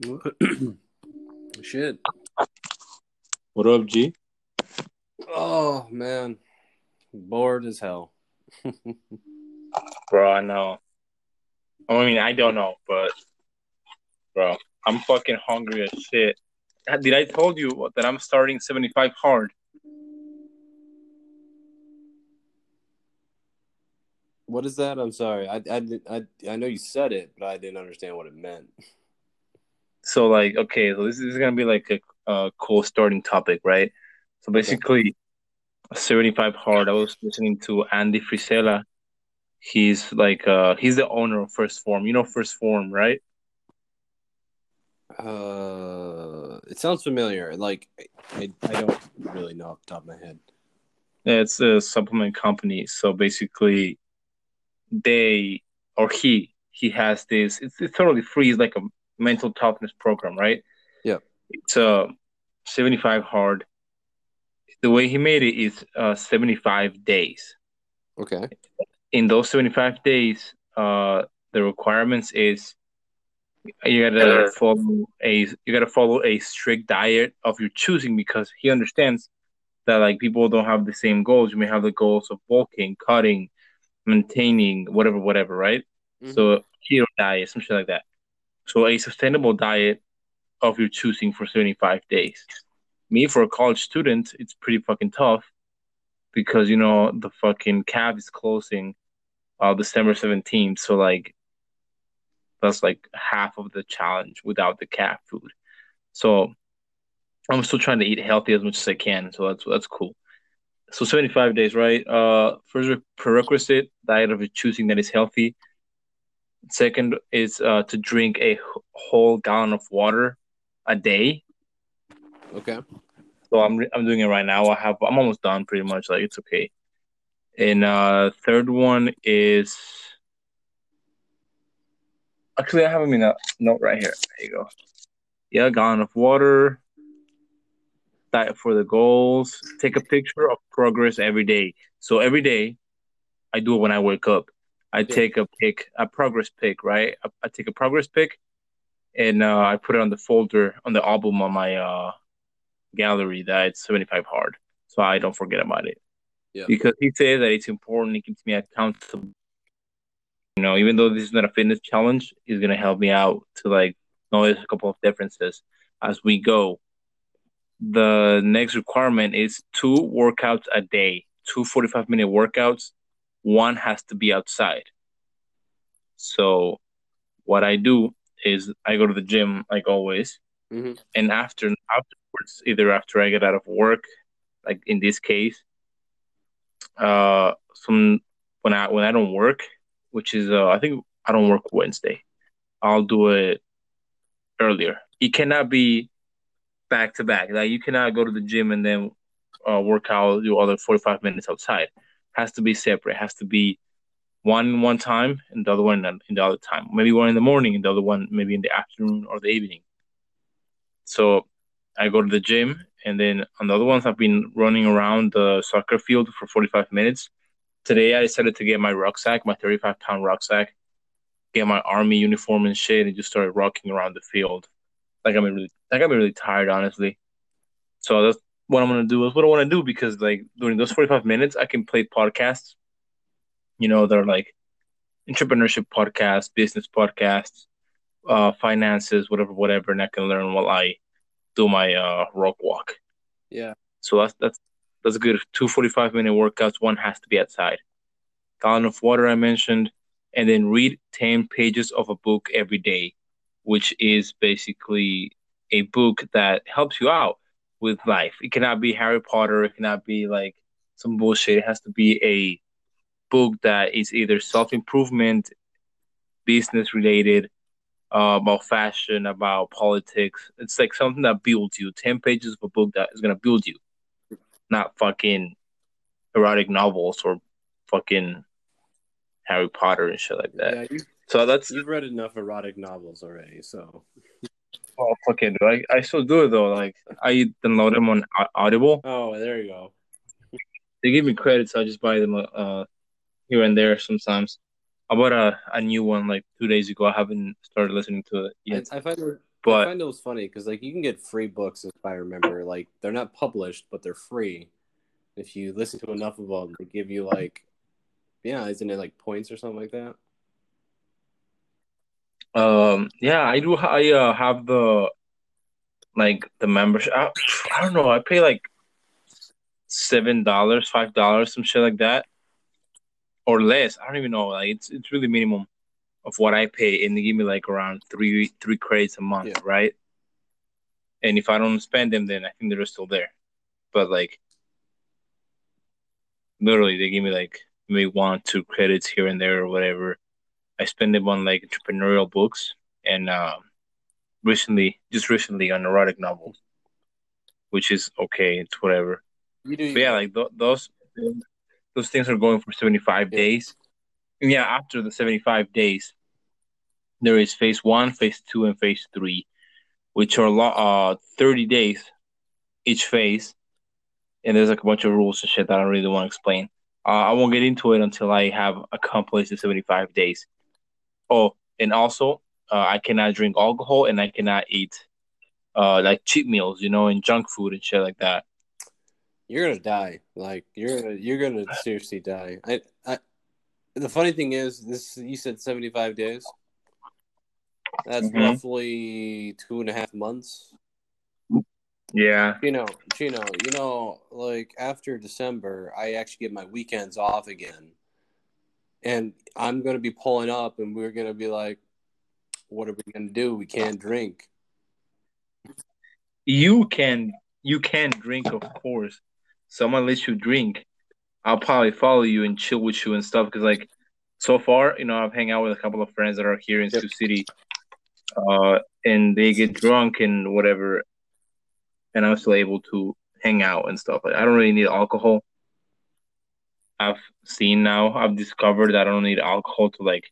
Shit. What up, G? Oh man, bored as hell. Bro, I know. I mean, I don't know, but bro, I'm fucking hungry as shit. Ah, did I told you that I'm starting 75 hard? What is that? I'm sorry. I I I, I know you said it, but I didn't understand what it meant. So like, okay, so this is gonna be like a, a cool starting topic, right? So basically, 75 hard. I was listening to Andy Frisella. He's like, uh, he's the owner of 1st Phorm You know 1st Phorm right? Uh, it sounds familiar. Like I, I don't really know off the top of my head. It's a supplement company. So basically, they or he he has this. It's, it's totally free. It's like a mental toughness program, right? Yeah. It's uh 75 hard. The way he made it is uh 75 days. Okay. In those 75 days, uh the requirements is you gotta follow a you gotta follow a strict diet of your choosing because he understands that like people don't have the same goals. You may have the goals of bulking, cutting, maintaining, whatever, whatever, right? Mhm. So keto diet, some shit like that. So a sustainable diet of your choosing for 75 days. Me for a college student, it's pretty fucking tough because you know the fucking cab is closing uh December 17th. So like that's like half of the challenge without the cat food. So I'm still trying to eat healthy as much as I can. So that's that's cool. So 75 days, right? Uh, first prerequisite diet of your choosing that is healthy. Second is uh, to drink a whole gallon of water a day. Okay. So I'm I'm doing it right now. I have I'm almost done pretty much. Like it's okay. And uh, third one is actually I have them in a note right here. There you go. Yeah, gallon of water. Diet for the goals. Take a picture of progress every day. So every day, I do it when I wake up. I take a pick, a progress pick, right? I, I take a progress pick, and uh, I put it on the folder on the album on my uh, gallery that it's 75 hard, so I don't forget about it. Yeah. Because he says that it's important. It keeps me accountable. You know, even though this is not a fitness challenge, it's gonna help me out to like notice a couple of differences as we go. The next requirement is two workouts a day, two 45 minute workouts. One has to be outside. So, what I do is I go to the gym like always, Mhm. and after afterwards, either after I get out of work, like in this case, uh, some when I when I don't work, which is uh, I think I don't work Wednesday, I'll do it earlier. It cannot be back to back. Like you cannot go to the gym and then uh, work out do other forty five minutes outside. Has to be separate. Has to be one one time and the other one in the other time. Maybe one in the morning and the other one maybe in the afternoon or the evening. So I go to the gym and then on the other ones I've been running around the soccer field for 45 minutes. Today I decided to get my rucksack, my 35 pound rucksack, get my army uniform and shit, and just started rocking around the field. Like I'm really, like I'm really tired, honestly. So that's what I'm gonna do. Is what I want to do because like during those 45 minutes, I can play podcasts. You know, they're like entrepreneurship podcasts, business podcasts, uh, finances, whatever, whatever, and I can learn while I do my uh rock walk. Yeah. So that's that's that's a good two 45 minute workouts. One has to be outside. Gallon of water I mentioned, and then read 10 pages of a book every day, which is basically a book that helps you out with life. It cannot be Harry Potter, it cannot be like some bullshit. It has to be a book that is either self improvement, business related, uh, about fashion, about politics. It's like something that builds you. 10 pages of a book that is going to build you, not fucking erotic novels or fucking Harry Potter and shit like that. Yeah, you, So that's you've read enough erotic novels already, so oh fucking do I I still do it though. Like I download them on Audible. oh, there you go. They give me credit, so I just buy them uh here and there sometimes. I bought a, a new one like two days ago. I haven't started listening to it I, yet. I find it, But I find those funny because like you can get free books if I remember. Like they're not published, but they're free. If you listen to enough of them, they give you like, yeah, isn't it like points or something like that? Um, yeah, I do. I uh, have the like the membership. I, I don't know. I pay like seven dollars, five dollars, some shit like that, or less. I don't even know. Like it's it's really minimum of what I pay, and they give me like around three three credits a month, Yeah. right? And if I don't spend them, then I think they're still there. But like, literally, they give me like maybe one, two credits here and there or whatever. I spend them on like entrepreneurial books and um, recently, just recently, on erotic novels, which is okay. It's whatever. You do. But yeah, like th- those those things are going for seventy five Yeah. days. And yeah, after the seventy five days, there is phase one, phase two, and phase three, which are uh thirty days each phase. And there's like a bunch of rules and shit that I don't really want to explain. Uh, I won't get into it until I have accomplished the seventy five days. Oh, and also, uh, I cannot drink alcohol and I cannot eat uh like cheap meals, you know, and junk food and shit like that. you're gonna die. Like you're gonna you're gonna seriously die. I I. The funny thing is, this you said seventy five days. That's Mhm. roughly two and a half months. Yeah. You know, Chino, you know, like after December, I actually get my weekends off again. And I'm going to be pulling up and we're going to be like, what are we going to do? We can't drink. you can you can drink of course someone lets you drink i'll probably follow you and chill with you and stuff because like so far you know i've hang out with a couple of friends that are here in Yep. sioux city uh and they get drunk and whatever and i'm still able to hang out and stuff like i don't really need alcohol i've seen now i've discovered that i don't need alcohol to like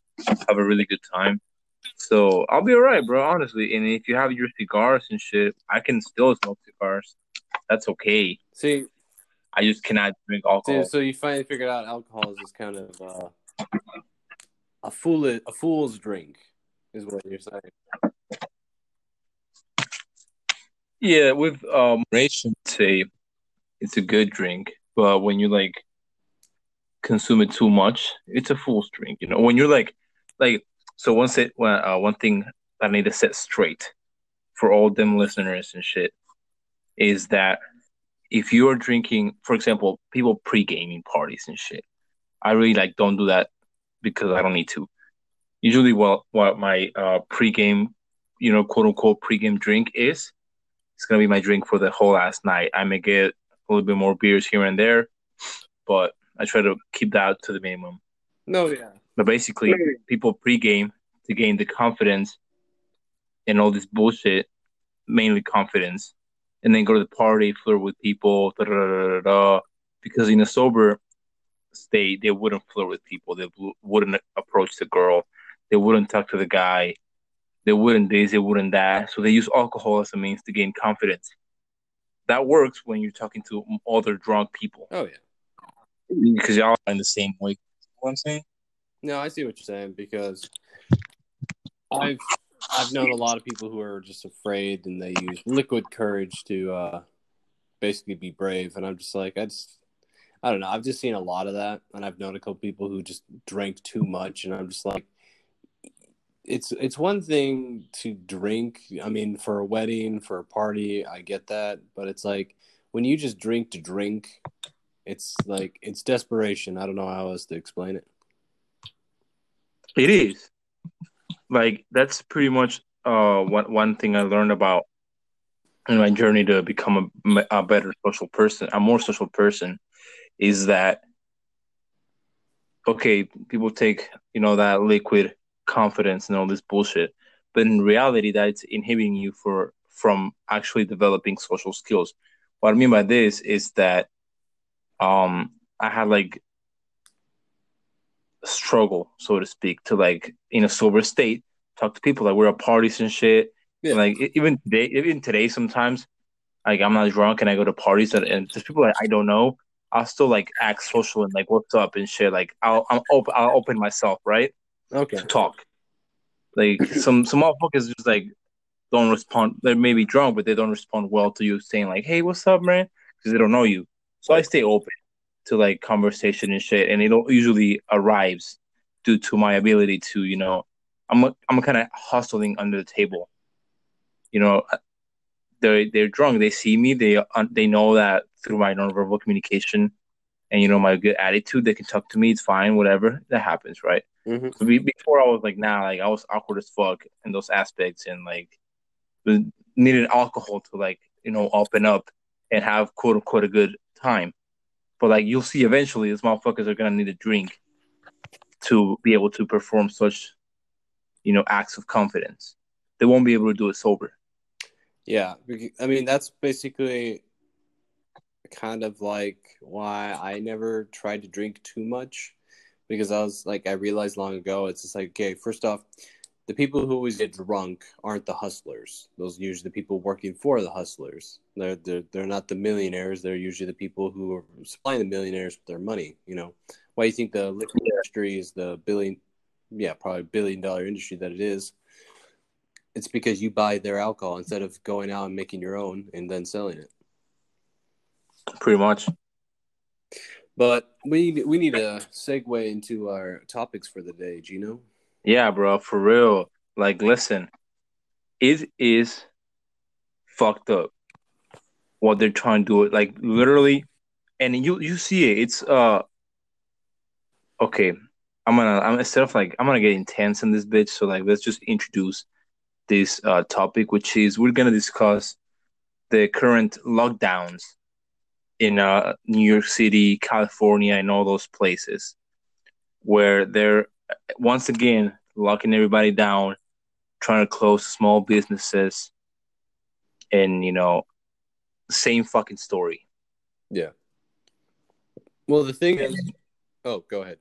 have a really good time so I'll be alright, bro. Honestly, and if you have your cigars and shit, I can still smoke cigars. That's okay. See, I just cannot drink see alcohol. so you finally figured out alcohol is just kind of uh, a fool a fool's drink, is what you're saying. Yeah, with um, say it's a good drink, but when you like consume it too much, it's a fool's drink. You know, when you're like, like, so one one, uh, one thing I need to set straight for all them listeners and shit is that if you're drinking, for example, people pre gaming parties and shit, I really like don't do that because I don't need to. Usually, well, what my uh pre-game, you know, quote unquote pre-game drink is, it's gonna be my drink for the whole last night. I may get a little bit more beers here and there, but I try to keep that to the minimum. No, yeah. But basically, people pre-game to gain the confidence and all this bullshit, mainly confidence, and then go to the party, flirt with people, da, da, da, da, da. because in a sober state, they wouldn't flirt with people, they wouldn't approach the girl, they wouldn't talk to the guy, they wouldn't this, they wouldn't that. So they use alcohol as a means to gain confidence. That works when you're talking to other drunk people Oh, yeah. Because y'all are in the same way. You know what I'm saying? No, I see what you're saying because I've I've known a lot of people who are just afraid and they use liquid courage to uh, basically be brave, and I'm just like I just I don't know. I've just seen a lot of that, and I've known a couple people who just drank too much, and I'm just like, it's it's one thing to drink. I mean, for a wedding, for a party, I get that, but it's like when you just drink to drink, it's like it's desperation. I don't know how else to explain it. It is. Like that's pretty much uh one one thing I learned about in my journey to become a, a better social person, a more social person, is that okay? People take you know that liquid confidence and all this bullshit, but in reality, that's inhibiting you for from actually developing social skills. What I mean by this is that um I had like struggle, so to speak, to like in a sober state talk to people. Like we're at parties and shit. Yeah. Like e- even today, even today, sometimes like I'm not drunk and I go to parties and, and there's people that I don't know. I'll still like act social and like what's up and shit. Like I'll I'm open I'll open myself right Okay. to talk. Like some some motherfuckers just like don't respond. They may be drunk, but they don't respond well to you saying like, "Hey, what's up, man?" Because they don't know you. So I stay open to like conversation and shit, and it usually arrives due to my ability to, you know, I'm a, I'm kind of hustling under the table. You know, they're they're drunk. They see me. They they know that through my nonverbal communication, and you know my good attitude, they can talk to me. It's fine, whatever that happens, right? Mhm. So be, before I was like, nah, like I was awkward as fuck in those aspects, and like needed alcohol to like you know open up and have quote unquote a good time. But like you'll see eventually, these motherfuckers are gonna need a drink to be able to perform such, you know, acts of confidence. They won't be able to do it sober. Yeah, I mean that's basically kind of like why I never tried to drink too much because I was like I realized long ago it's just like okay, first off, the people who always get drunk aren't the hustlers. Those are usually the people working for the hustlers. They're they're, they're not the millionaires. They're usually the people who are supplying the millionaires with their money. You know, why do you think the liquor industry is the billion, yeah, probably billion dollar industry that it is? It's because you buy their alcohol instead of going out and making your own and then selling it. Pretty much. But we we need to segue into our topics for the day, Gino. Yeah, bro, for real. Like, listen, it is fucked up what they're trying to do. Like, literally, and you you see it. It's uh, okay. I'm gonna I'm instead of like I'm gonna get intense in this bitch. So like, let's just introduce this uh topic, which is we're gonna discuss the current lockdowns in uh New York City, California, and all those places where they're once again locking everybody down, trying to close small businesses, and you know, same fucking story. Yeah. Well, the thing is, oh, go ahead.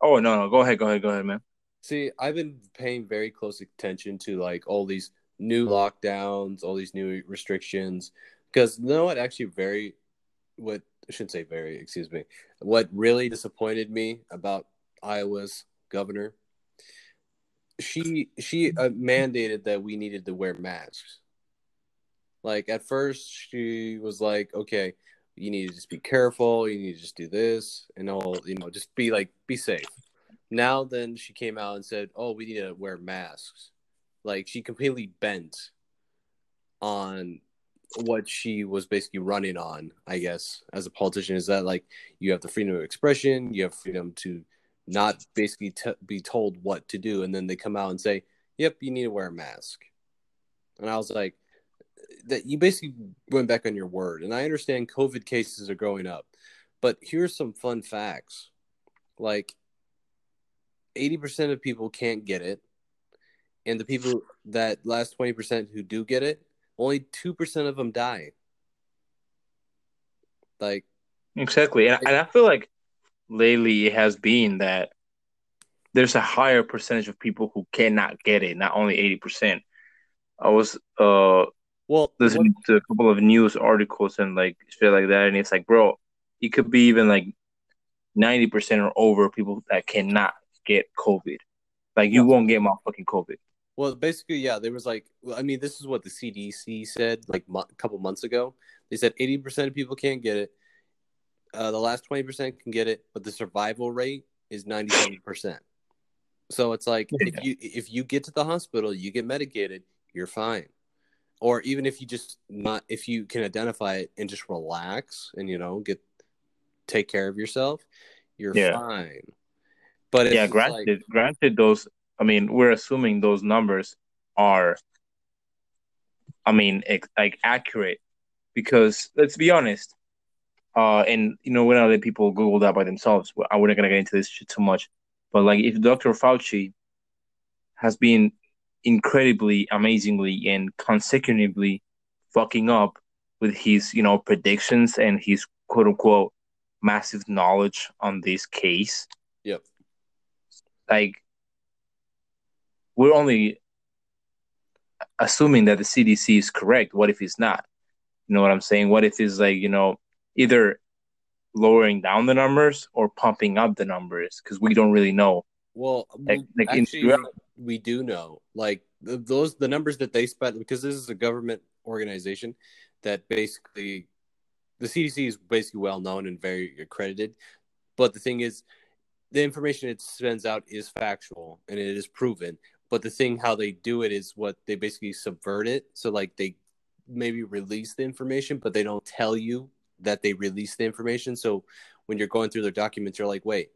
Oh no, no, go ahead, go ahead, go ahead, man. See, I've been paying very close attention to like all these new lockdowns, all these new restrictions, because you know what? Actually, very what I shouldn't say very. Excuse me. What really disappointed me about Iowa's governor, she she uh, mandated that we needed to wear masks. Like at first, she was like, "Okay, you need to just be careful. You need to just do this, and all you know, just be like, be safe." Now, then she came out and said, "Oh, we need to wear masks." Like she completely bent on what she was basically running on. I guess as a politician, is that like you have the freedom of expression, you have freedom to not basically be told what to do, and then they come out and say, "Yep, you need to wear a mask." And I was like, "That you basically went back on your word." And I understand COVID cases are going up, but here's some fun facts: like eighty percent of people can't get it, and the people that last twenty percent who do get it, only two percent of them die. Like, Exactly, and, and I feel like lately it has been that there's a higher percentage of people who cannot get it, not only eighty percent. I was uh well, listening to a couple of news articles and like shit like that, and it's like, bro, it could be even like ninety percent or over people that cannot get COVID. Like you Yeah. won't get my fucking COVID. Well, basically, yeah, there was like, I mean, this is what the CDC said like mo- a couple months ago. They said 80% of people can't get it. Uh, the last 20% can get it, but the survival rate is 97%. So it's like Yeah. if you if you get to the hospital, you get medicated, you're fine. Or even if you just not if you can identify it and just relax and you know get take care of yourself, you're Yeah. fine. But yeah, granted, like, granted, those. I mean, we're assuming those numbers are. I mean, ex- like accurate, because let's be honest. Uh, and you know, we're not letting people Google that by themselves. I wouldn't gonna get into this shit too much, but like, if Dr. Fauci has been incredibly, amazingly, and consecutively fucking up with his, you know, predictions and his quote unquote massive knowledge on this case, yep. like we're only assuming that the CDC is correct. What if it's not? You know what I'm saying? What if it's like, you know, either lowering down the numbers or pumping up the numbers because we don't really know. Well, Like- we- like actually, we do know. Like the, those the numbers that they spent because this is a government organization that basically the CDC is basically well known and very accredited. But the thing is, the information it sends out is factual and it is proven. But the thing how they do it is what they basically subvert it. So like they maybe release the information, but they don't tell you that they release the information. So when you're going through their documents, you're like, wait,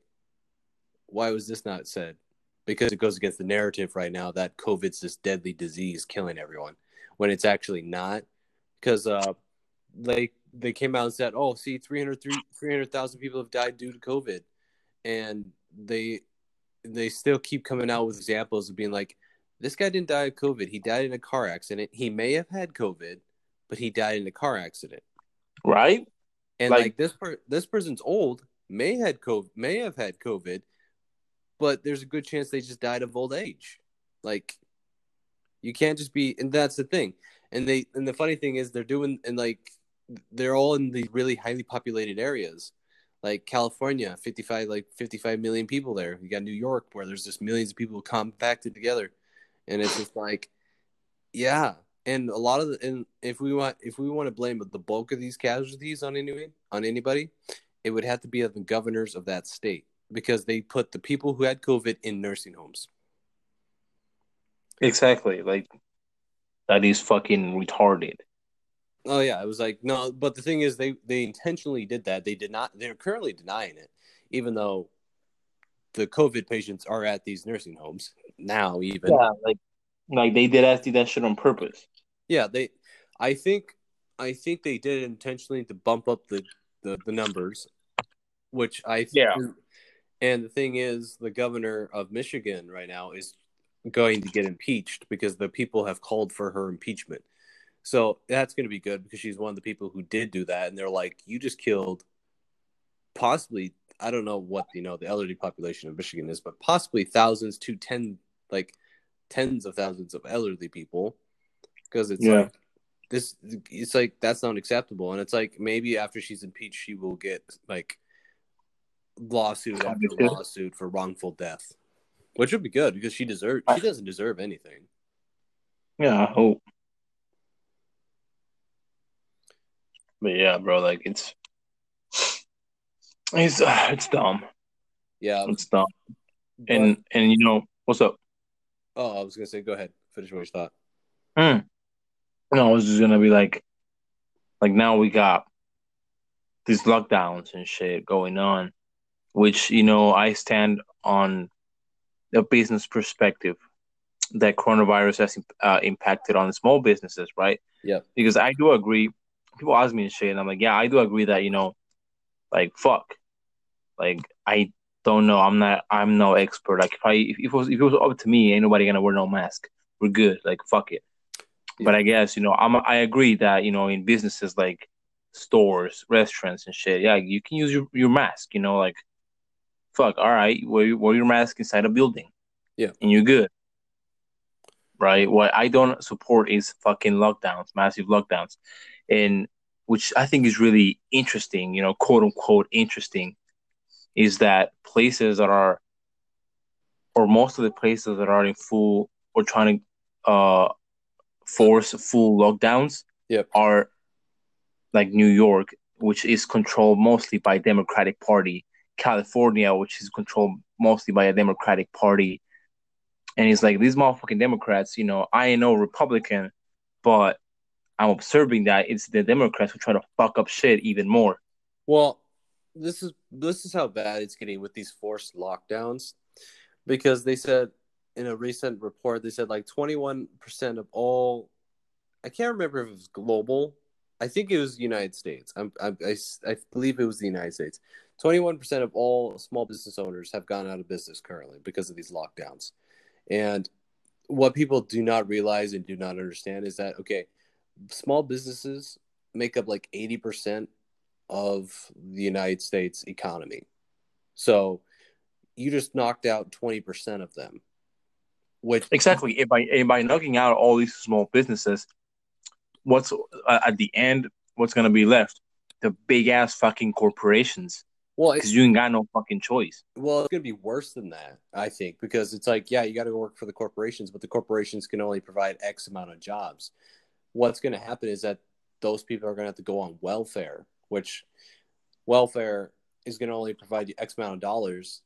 why was this not said? Because it goes against the narrative right now that COVID's this deadly disease killing everyone when it's actually not. Because uh, they they came out and said, oh, see, 300,000 300, people have died due to COVID. And they they still keep coming out with examples of being like, this guy didn't die of COVID. He died in a car accident. He may have had COVID, but he died in a car accident. Right. And like, like this per- this person's old, may had COVID, may have had COVID, but there's a good chance they just died of old age. Like you can't just be and that's the thing. And they and the funny thing is they're doing and like they're all in the really highly populated areas. Like California, 55 like 55 million people there. You got New York where there's just millions of people compacted together and it's just like, yeah. And a lot of the, and if we want, if we want to blame the bulk of these casualties on anyone, on anybody, it would have to be of the governors of that state because they put the people who had COVID in nursing homes. Exactly. Like that is fucking retarded. Oh yeah, it was like no, but the thing is, they they intentionally did that. They did not. They're currently denying it, even though the COVID patients are at these nursing homes now. Even yeah, like like they did ask that shit on purpose. Yeah, they. I think I think they did it intentionally to bump up the the, the numbers, which I th- yeah. And the thing is, the governor of Michigan right now is going to get impeached because the people have called for her impeachment. So that's going to be good because she's one of the people who did do that, and they're like, "You just killed possibly I don't know what you know the elderly population of Michigan is, but possibly thousands to ten like tens of thousands of elderly people because it's yeah. like this it's like that's not acceptable and it's like maybe after she's impeached she will get like lawsuit after lawsuit for wrongful death which would be good because she deserves she doesn't deserve anything yeah i hope but yeah bro like it's it's uh, it's dumb. Yeah, it's dumb. But... And and you know what's up? Oh, I was gonna say, go ahead, finish what you thought. Hmm. No, I was just gonna be like, like now we got these lockdowns and shit going on, which you know I stand on a business perspective that coronavirus has uh, impacted on small businesses, right? Yeah. Because I do agree. People ask me and shit, and I'm like, yeah, I do agree that you know, like fuck, like I don't know. I'm not. I'm no expert. Like if I if it was if it was up to me, ain't nobody gonna wear no mask. We're good. Like fuck it. Yeah. But I guess you know I'm. I agree that you know in businesses like stores, restaurants, and shit. Yeah, you can use your, your mask. You know, like fuck. All right, wear wear your mask inside a building. Yeah, and you're good. Right. What I don't support is fucking lockdowns, massive lockdowns, and which I think is really interesting. You know, quote unquote interesting is that places that are, or most of the places that are in full or trying to uh, force full lockdowns yep. are like New York, which is controlled mostly by Democratic Party, California, which is controlled mostly by a Democratic Party. And it's like these motherfucking Democrats, you know, I know Republican, but I'm observing that it's the Democrats who try to fuck up shit even more. Well, this is this is how bad it's getting with these forced lockdowns because they said in a recent report they said like 21% of all i can't remember if it was global i think it was united states I'm, I, I, I believe it was the united states 21% of all small business owners have gone out of business currently because of these lockdowns. And what people do not realize and do not understand is that okay small businesses make up like 80% of the United States economy. So you just knocked out 20% of them. Which exactly by by knocking out all these small businesses, what's uh, at the end? What's going to be left? The big ass fucking corporations Well, because you ain't got no fucking choice. Well, it's gonna be worse than that, I think, because it's like, yeah, you got to work for the corporations, but the corporations can only provide X amount of jobs. What's gonna happen is that those people are gonna have to go on welfare, which welfare is gonna only provide you X amount of dollars,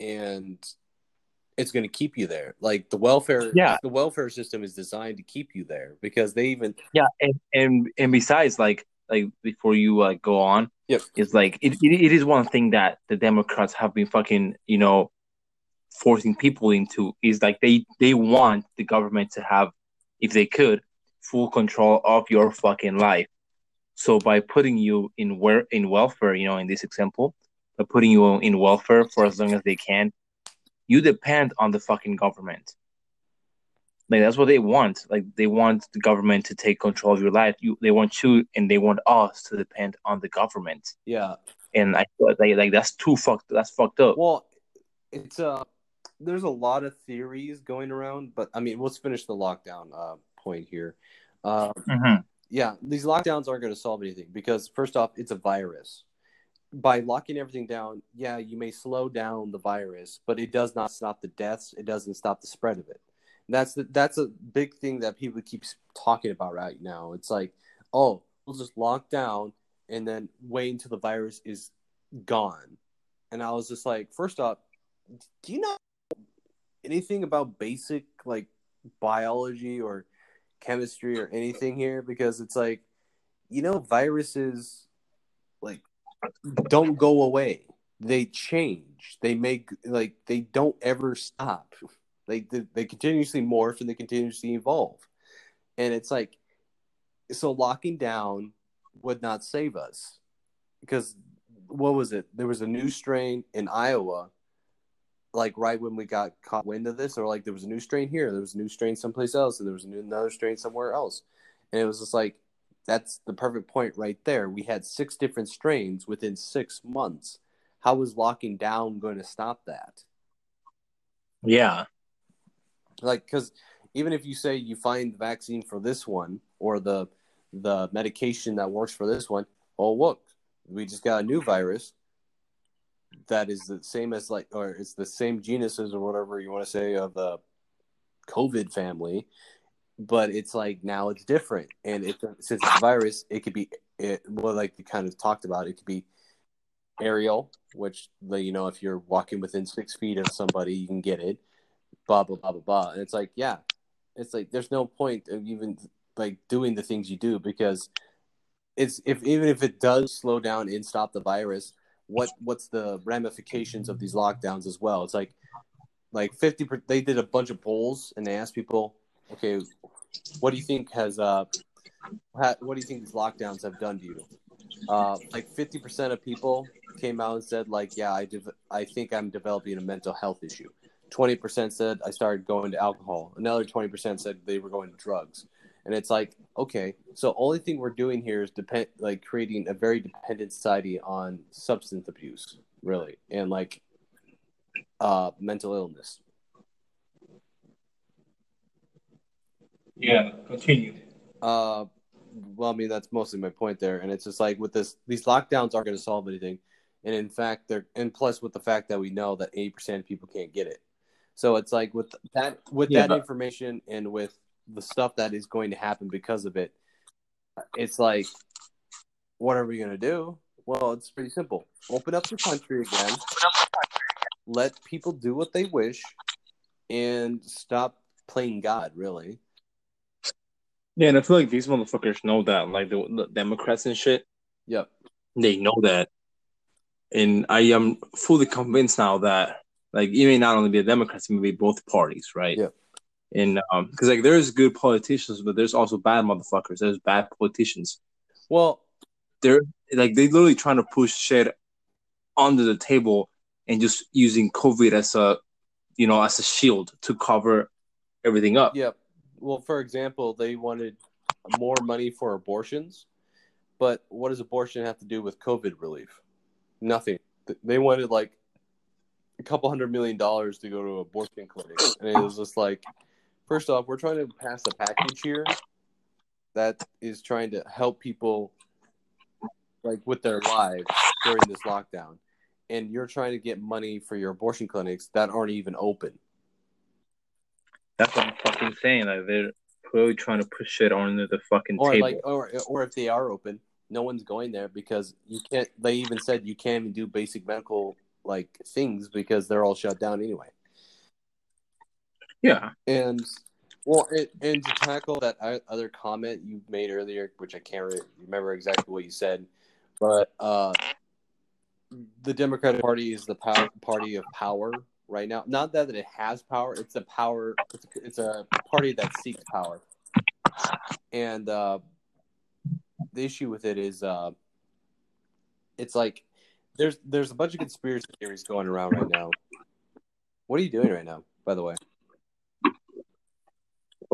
and it's going to keep you there. Like the welfare, yeah, the welfare system is designed to keep you there because they even yeah, and and, and besides, like like before you like go on, yep, it's like it, it, it is one thing that the Democrats have been fucking you know forcing people into is like they they want the government to have, if they could, full control of your fucking life. So by putting you in where in welfare, you know, in this example, by putting you in welfare for as long as they can, you depend on the fucking government. Like that's what they want. Like they want the government to take control of your life. You they want you and they want us to depend on the government. Yeah. And I feel like like that's too fucked that's fucked up. Well, it's uh there's a lot of theories going around, but I mean let's finish the lockdown uh point here. Uh, mm-hmm. Yeah, these lockdowns aren't going to solve anything because first off, it's a virus by locking everything down, yeah, you may slow down the virus, but it does not stop the deaths. It doesn't stop the spread of it. That's the, that's a big thing that people keep talking about right now. It's like, oh, we'll just lock down and then wait until the virus is gone. And I was just like, first off, do you know anything about basic like biology or chemistry or anything here? Because it's like, you know, viruses like don't go away. They change. They make like they don't ever stop. They they, they continuously morph and they continuously evolve. And it's like so locking down would not save us because what was it? There was a new strain in Iowa, like right when we got caught wind of this, or like there was a new strain here, there was a new strain someplace else, and there was a new, another strain somewhere else, and it was just like that's the perfect point right there. We had six different strains within six months. How was locking down going to stop that? Yeah. Like, because even if you say you find the vaccine for this one or the the medication that works for this one, oh look, we just got a new virus that is the same as like, or it's the same genuses or whatever you want to say of the COVID family, but it's like now it's different. And it since it's a virus it could be it well like you kind of talked about it could be aerial which you know if you're walking within six feet of somebody you can get it blah blah blah blah blah. And it's like yeah it's like there's no point of even like doing the things you do because it's if even if it does slow down and stop the virus what what's the ramifications of these lockdowns as well it's like like 50 they did a bunch of polls and they asked people okay, what do you think has uh, ha- what do you think these lockdowns have done to you? Uh, like fifty percent of people came out and said like, yeah, I de- I think I'm developing a mental health issue. Twenty percent said I started going to alcohol. Another twenty percent said they were going to drugs. And it's like, okay, so only thing we're doing here is depend like creating a very dependent society on substance abuse, really, and like uh, mental illness. Yeah, continue. Uh, well, I mean that's mostly my point there, and it's just like with this, these lockdowns aren't going to solve anything, and in fact, they're and plus with the fact that we know that eighty percent of people can't get it, so it's like with that with yeah, that but... information and with the stuff that is going to happen because of it, it's like, what are we going to do? Well, it's pretty simple. Open up the country again. Let people do what they wish, and stop playing God. Really. Yeah, and I feel like these motherfuckers know that, like the, the Democrats and shit. Yep. They know that. And I am fully convinced now that, like, it may not only be the Democrats, it may be both parties, right? Yep. And um, because like there's good politicians, but there's also bad motherfuckers. There's bad politicians. Well, they're like they're literally trying to push shit under the table and just using COVID as a, you know, as a shield to cover everything up. Yep well, for example, they wanted more money for abortions, but what does abortion have to do with COVID relief? Nothing. They wanted like a couple hundred million dollars to go to abortion clinics, and it was just like, first off, we're trying to pass a package here that is trying to help people like with their lives during this lockdown. and you're trying to get money for your abortion clinics that aren't even open. That's what I'm fucking saying. Like they're clearly trying to push it onto the fucking Or table. like, or or if they are open, no one's going there because you can't. They even said you can't even do basic medical like things because they're all shut down anyway. Yeah. And well, and, and to tackle that other comment you made earlier, which I can't re- remember exactly what you said, but uh, the Democratic Party is the party of power right now. Not that it has power; it's a power. It's a, it's a party that seeks power. And uh, the issue with it is, uh, it's like there's there's a bunch of conspiracy theories going around right now. What are you doing right now, by the way?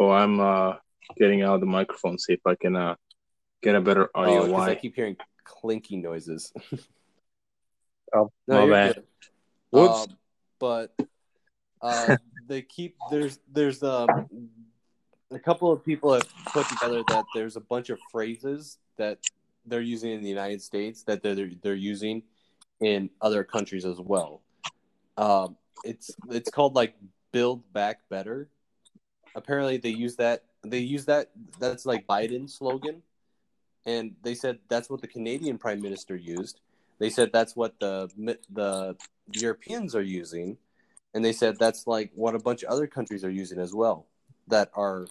Oh, I'm uh getting out of the microphone, see if I can uh get a better Oh, Why? I keep hearing clinking noises. Oh, No, my bad. Whoops. Um, but uh, they keep there's there's um a couple of people have put together that there's a bunch of phrases that they're using in the United States that they're they're using in other countries as well. Um, it's it's called like build back better. Apparently, they use that they use that that's like Biden's slogan, and they said that's what the Canadian Prime Minister used. They said that's what the the Europeans are using, and they said that's like what a bunch of other countries are using as well, that are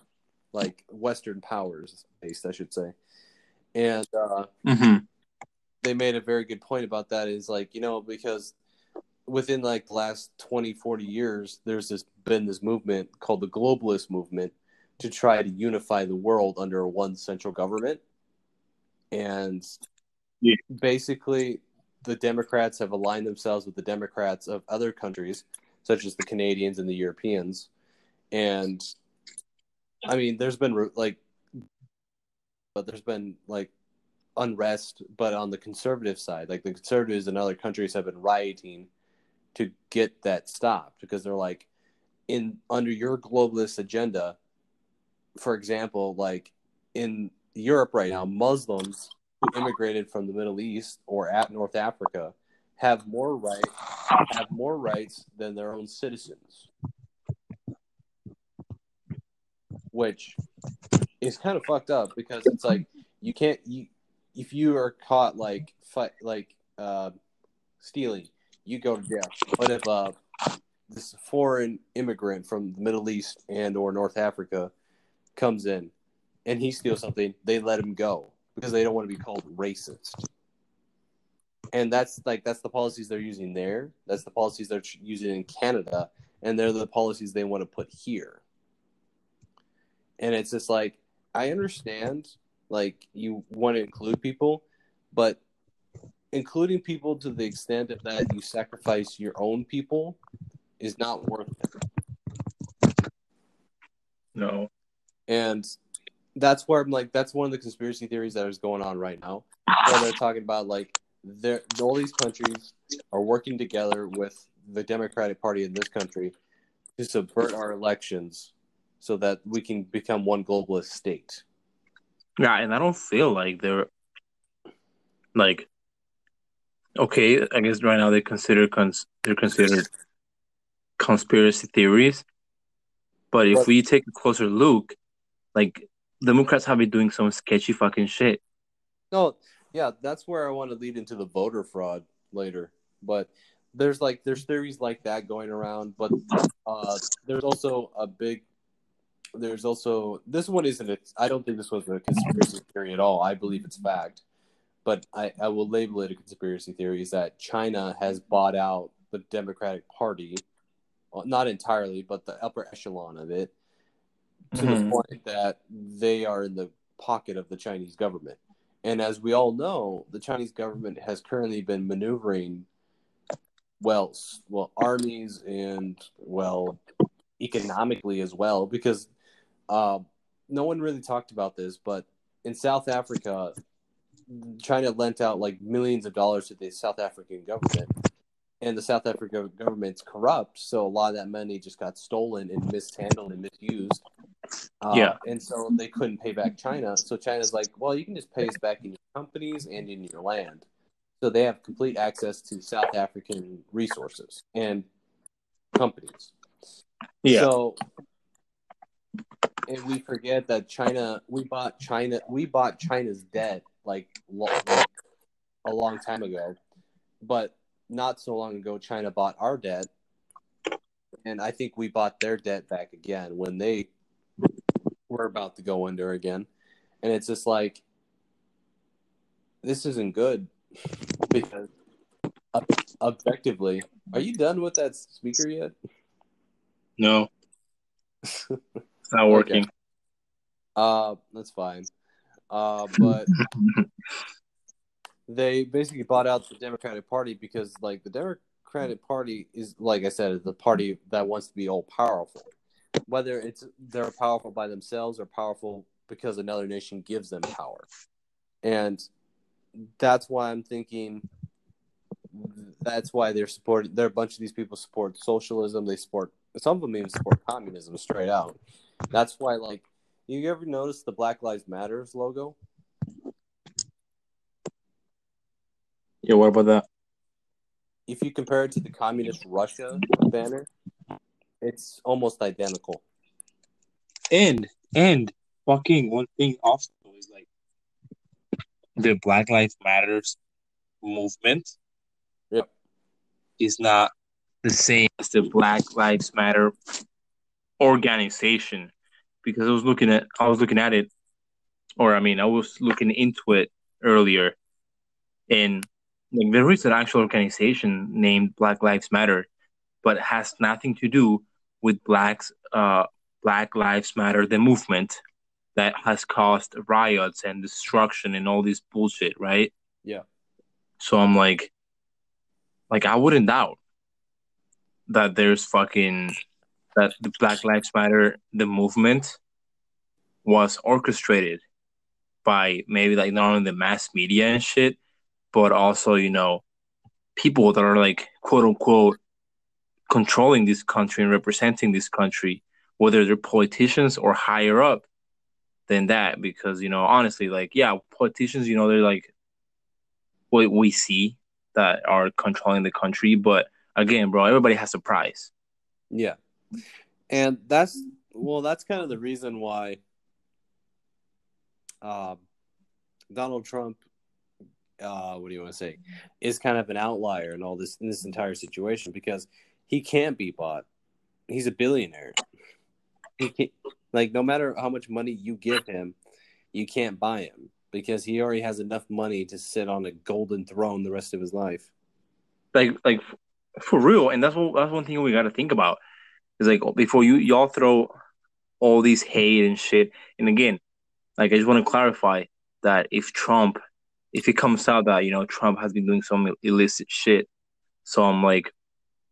like Western powers based, I should say. And uh, hmm they made a very good point about that. Is like you know because within like the last 20 40 years there's this been this movement called the globalist movement to try to unify the world under one central government and Yeah. basically the democrats have aligned themselves with the democrats of other countries such as the canadians and the europeans and i mean there's been like but there's been like unrest but on the conservative side like the conservatives in other countries have been rioting to get that stopped because they're like in under your globalist agenda for example like in europe right now muslims who immigrated from the middle east or at north africa have more right have more rights than their own citizens. Which is kind of fucked up because it's like you can't you if you are caught like fight like uh stealing you go to jail. But if uh this foreign immigrant from the middle east and or north africa comes in and he steals something they let him go because they don't want to be called racist. And that's like that's the policies they're using there. That's the policies they're using in canada and they're the policies they want to put here. And it's just like i understand like you want to include people but including people to the extent of that you sacrifice your own people is not worth it. No. and that's where i'm like that's one of the conspiracy theories that is going on right now. Where they're talking about like they're, all these countries are working together with the democratic party in this country to subvert our elections so that we can become one globalist state. Yeah, and I don't feel like they're like okay. I guess right now they consider cons- they're considered conspiracy theories, but if But- we take a closer look, like Democrats have been doing some sketchy fucking shit. No, yeah, that's where I want to lead into the voter fraud later. But there's like there's theories like that going around, but uh, there's also a big. There's also this one isn't. I don't think this was a conspiracy theory at all. I believe it's fact, but I, I will label it a conspiracy theory. Is that China has bought out the Democratic Party, well, not entirely, but the upper echelon of it, to the Mhm. point that they are in the pocket of the Chinese government. And as we all know, the Chinese government has currently been maneuvering, well, well, armies and well, economically as well, because uh, no one really talked about this, but in South Africa, China lent out like millions of dollars to the South African government, and the South African government's corrupt, so a lot of that money just got stolen and mishandled and misused. Uh, Yeah. and so they couldn't pay back China. So China's like, well, you can just pay us back in your companies and in your land. So they have complete access to South African resources and companies. Yeah. So, and we forget that China, we bought China, we bought China's debt like, like a long time ago, but not so long ago, China bought our debt, and I think we bought their debt back again when they were about to go under again, and it's just like this isn't good because ob- objectively, are you done with that speaker yet? No. it's not working. Uh, that's fine. Uh, but they basically bought out the Democratic Party because, like, the Democratic Party is, like I said, the party that wants to be all powerful. Whether it's they're powerful by themselves or powerful because another nation gives them power, and that's why I'm thinking. That's why they're supporting. There, are a bunch of these people support socialism. They support some of them even support communism straight out. That's why, like, you ever notice the Black Lives Matters logo? Yeah, what about that? If you compare it to the communist Russia banner, it's almost identical. And and fucking one thing also is like the Black Lives Matters movement. Yep. Is not the same as the Black Lives Matter organization because I was looking at I was looking at it or I mean I was looking into it earlier and like there is an actual organization named Black Lives Matter but it has nothing to do with blacks uh Black Lives Matter the movement that has caused riots and destruction and all this bullshit right Yeah. so I'm like like I wouldn't doubt that there's fucking that the Black Lives Matter the movement was orchestrated by maybe like not only the mass media and shit, but also you know people that are like quote unquote controlling this country and representing this country, whether they're politicians or higher up than that. Because you know honestly, like yeah, politicians, you know they're like what we see that are controlling the country, but again, bro, everybody has a price. Yeah. And that's well, that's kind of the reason why uh, Donald Trump, uh, what do you want to say, is kind of an outlier in all this in this entire situation because he can't be bought. He's a billionaire. Like no matter how much money you give him, you can't buy him because he already has enough money to sit on a golden throne the rest of his life. Like like for real, and that's what that's one thing we got to think about. Is like before you y'all throw all these hate and shit, and again, like I just want to clarify that if Trump, if it comes out that you know Trump has been doing some illicit shit, some like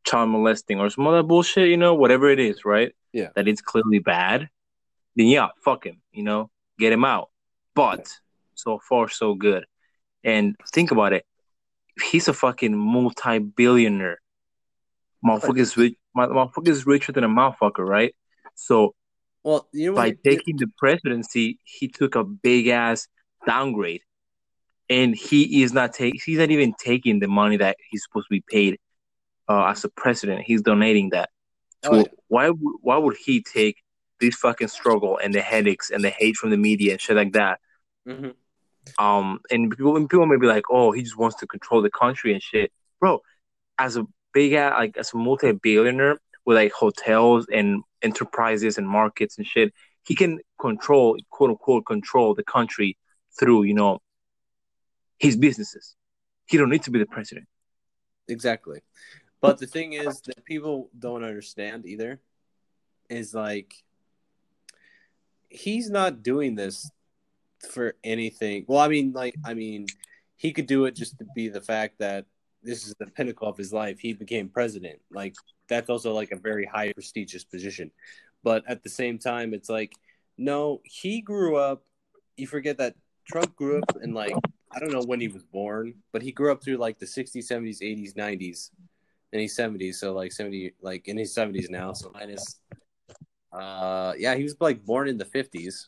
child molesting or some other bullshit, you know, whatever it is, right? Yeah. That it's clearly bad, then yeah, fuck him, you know, get him out. But so far, so good. And think about it. He's a fucking multi-billionaire. Motherfucker is rich. Motherfucker is richer than a motherfucker, right? So Well, you know by taking the presidency, he took a big ass downgrade, and he is not taking. He's not even taking the money that he's supposed to be paid uh, as a president. He's donating that. So Oh, yeah. why would why would he take this fucking struggle and the headaches and the hate from the media and shit like that? Mhm. Um, and people and people may be like, oh, he just wants to control the country and shit, bro. As a big ass, like as a multi billionaire with like hotels and enterprises and markets and shit, he can control, quote unquote, control the country through you know his businesses. He don't need to be the president. Exactly. But the thing is that people don't understand either is like he's not doing this for anything. Well, I mean, like, I mean, he could do it just to be the fact that this is the pinnacle of his life. He became president. Like, that's also like a very high prestigious position. But at the same time, it's like, no, he grew up. You forget that Trump grew up in like, I don't know when he was born, but he grew up through like the 60s, 70s, 80s, 90s, and he's 70s. So, like, 70, like in his 70s now. So, minus, uh, yeah, he was like born in the 50s.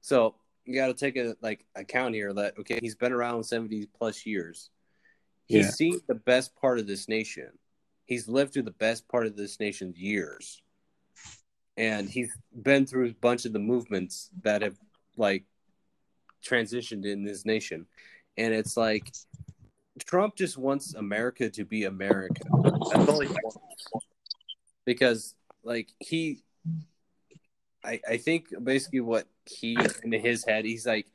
So, you got to take a like account here that okay, he's been around 70 plus years. He's Yeah. seen the best part of this nation. He's lived through the best part of this nation's years. And he's been through a bunch of the movements that have like transitioned in this nation. And it's like Trump just wants America to be America. That's all he wants. Because like he I, I think basically what he in his head, he's like,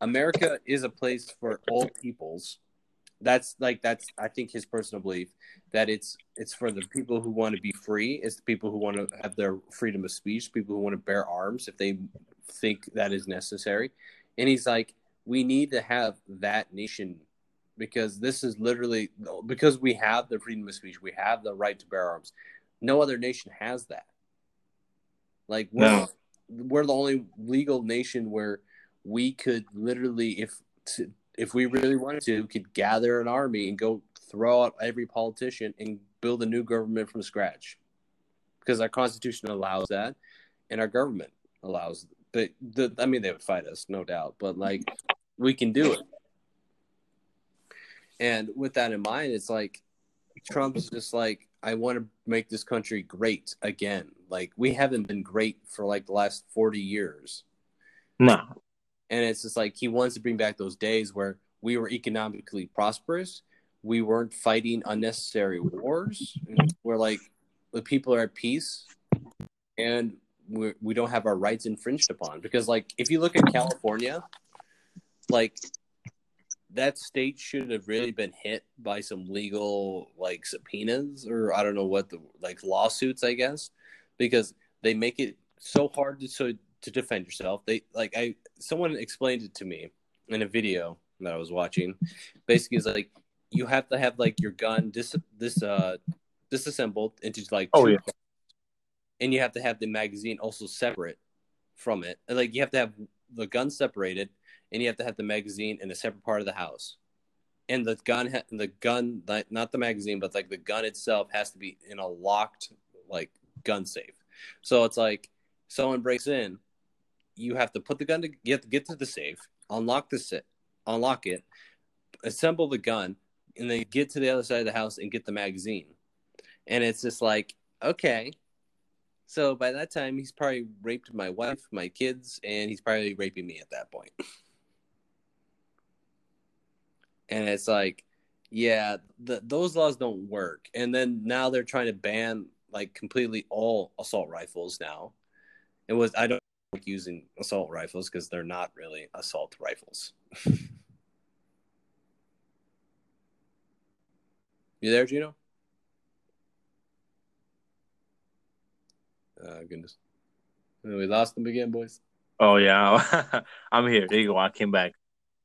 America is a place for all peoples. That's like that's I think his personal belief that it's it's for the people who want to be free. It's the people who want to have their freedom of speech. People who want to bear arms if they think that is necessary. And he's like, we need to have that nation because this is literally because we have the freedom of speech. We have the right to bear arms. No other nation has that. Like we're, No. we're the only legal nation where we could literally, if if we really wanted to, could gather an army and go throw out every politician and build a new government from scratch, because our constitution allows that, and our government allows. But the, I mean, they would fight us, no doubt. But like, we can do it. And with that in mind, it's like Trump's just like, I want to make this country great again. Like we haven't been great for like the last forty years. No. And it's just like he wants to bring back those days where we were economically prosperous. We weren't fighting unnecessary wars. We're like the people are at peace and we we don't have our rights infringed upon. Because like if you look at California, like that state should have really been hit by some legal like subpoenas or I don't know what the like lawsuits, I guess, because they make it so hard to so to defend yourself. They like I someone explained it to me in a video that I was watching. Basically, it's like you have to have like your gun dis this uh disassembled into like Oh, two yeah. parts. and you have to have the magazine also separate from it. Like you have to have the gun separated, and you have to have the magazine in a separate part of the house. And the gun, ha- the gun, like, not the magazine, but like the gun itself has to be in a locked like gun safe. So it's like someone breaks in, you have to put the gun to you have to get to the safe, unlock the sit, unlock it, assemble the gun, and then get to the other side of the house and get the magazine. And it's just like, okay. So by that time, he's probably raped my wife, my kids, and he's probably raping me at that point. And it's like, yeah, the, those laws don't work. And then now they're trying to ban like completely all assault rifles now. It was I don't like using assault rifles because they're not really assault rifles. you there, Gino? Uh, goodness. We lost them again, boys. Oh yeah, I'm here. There you go. I came back.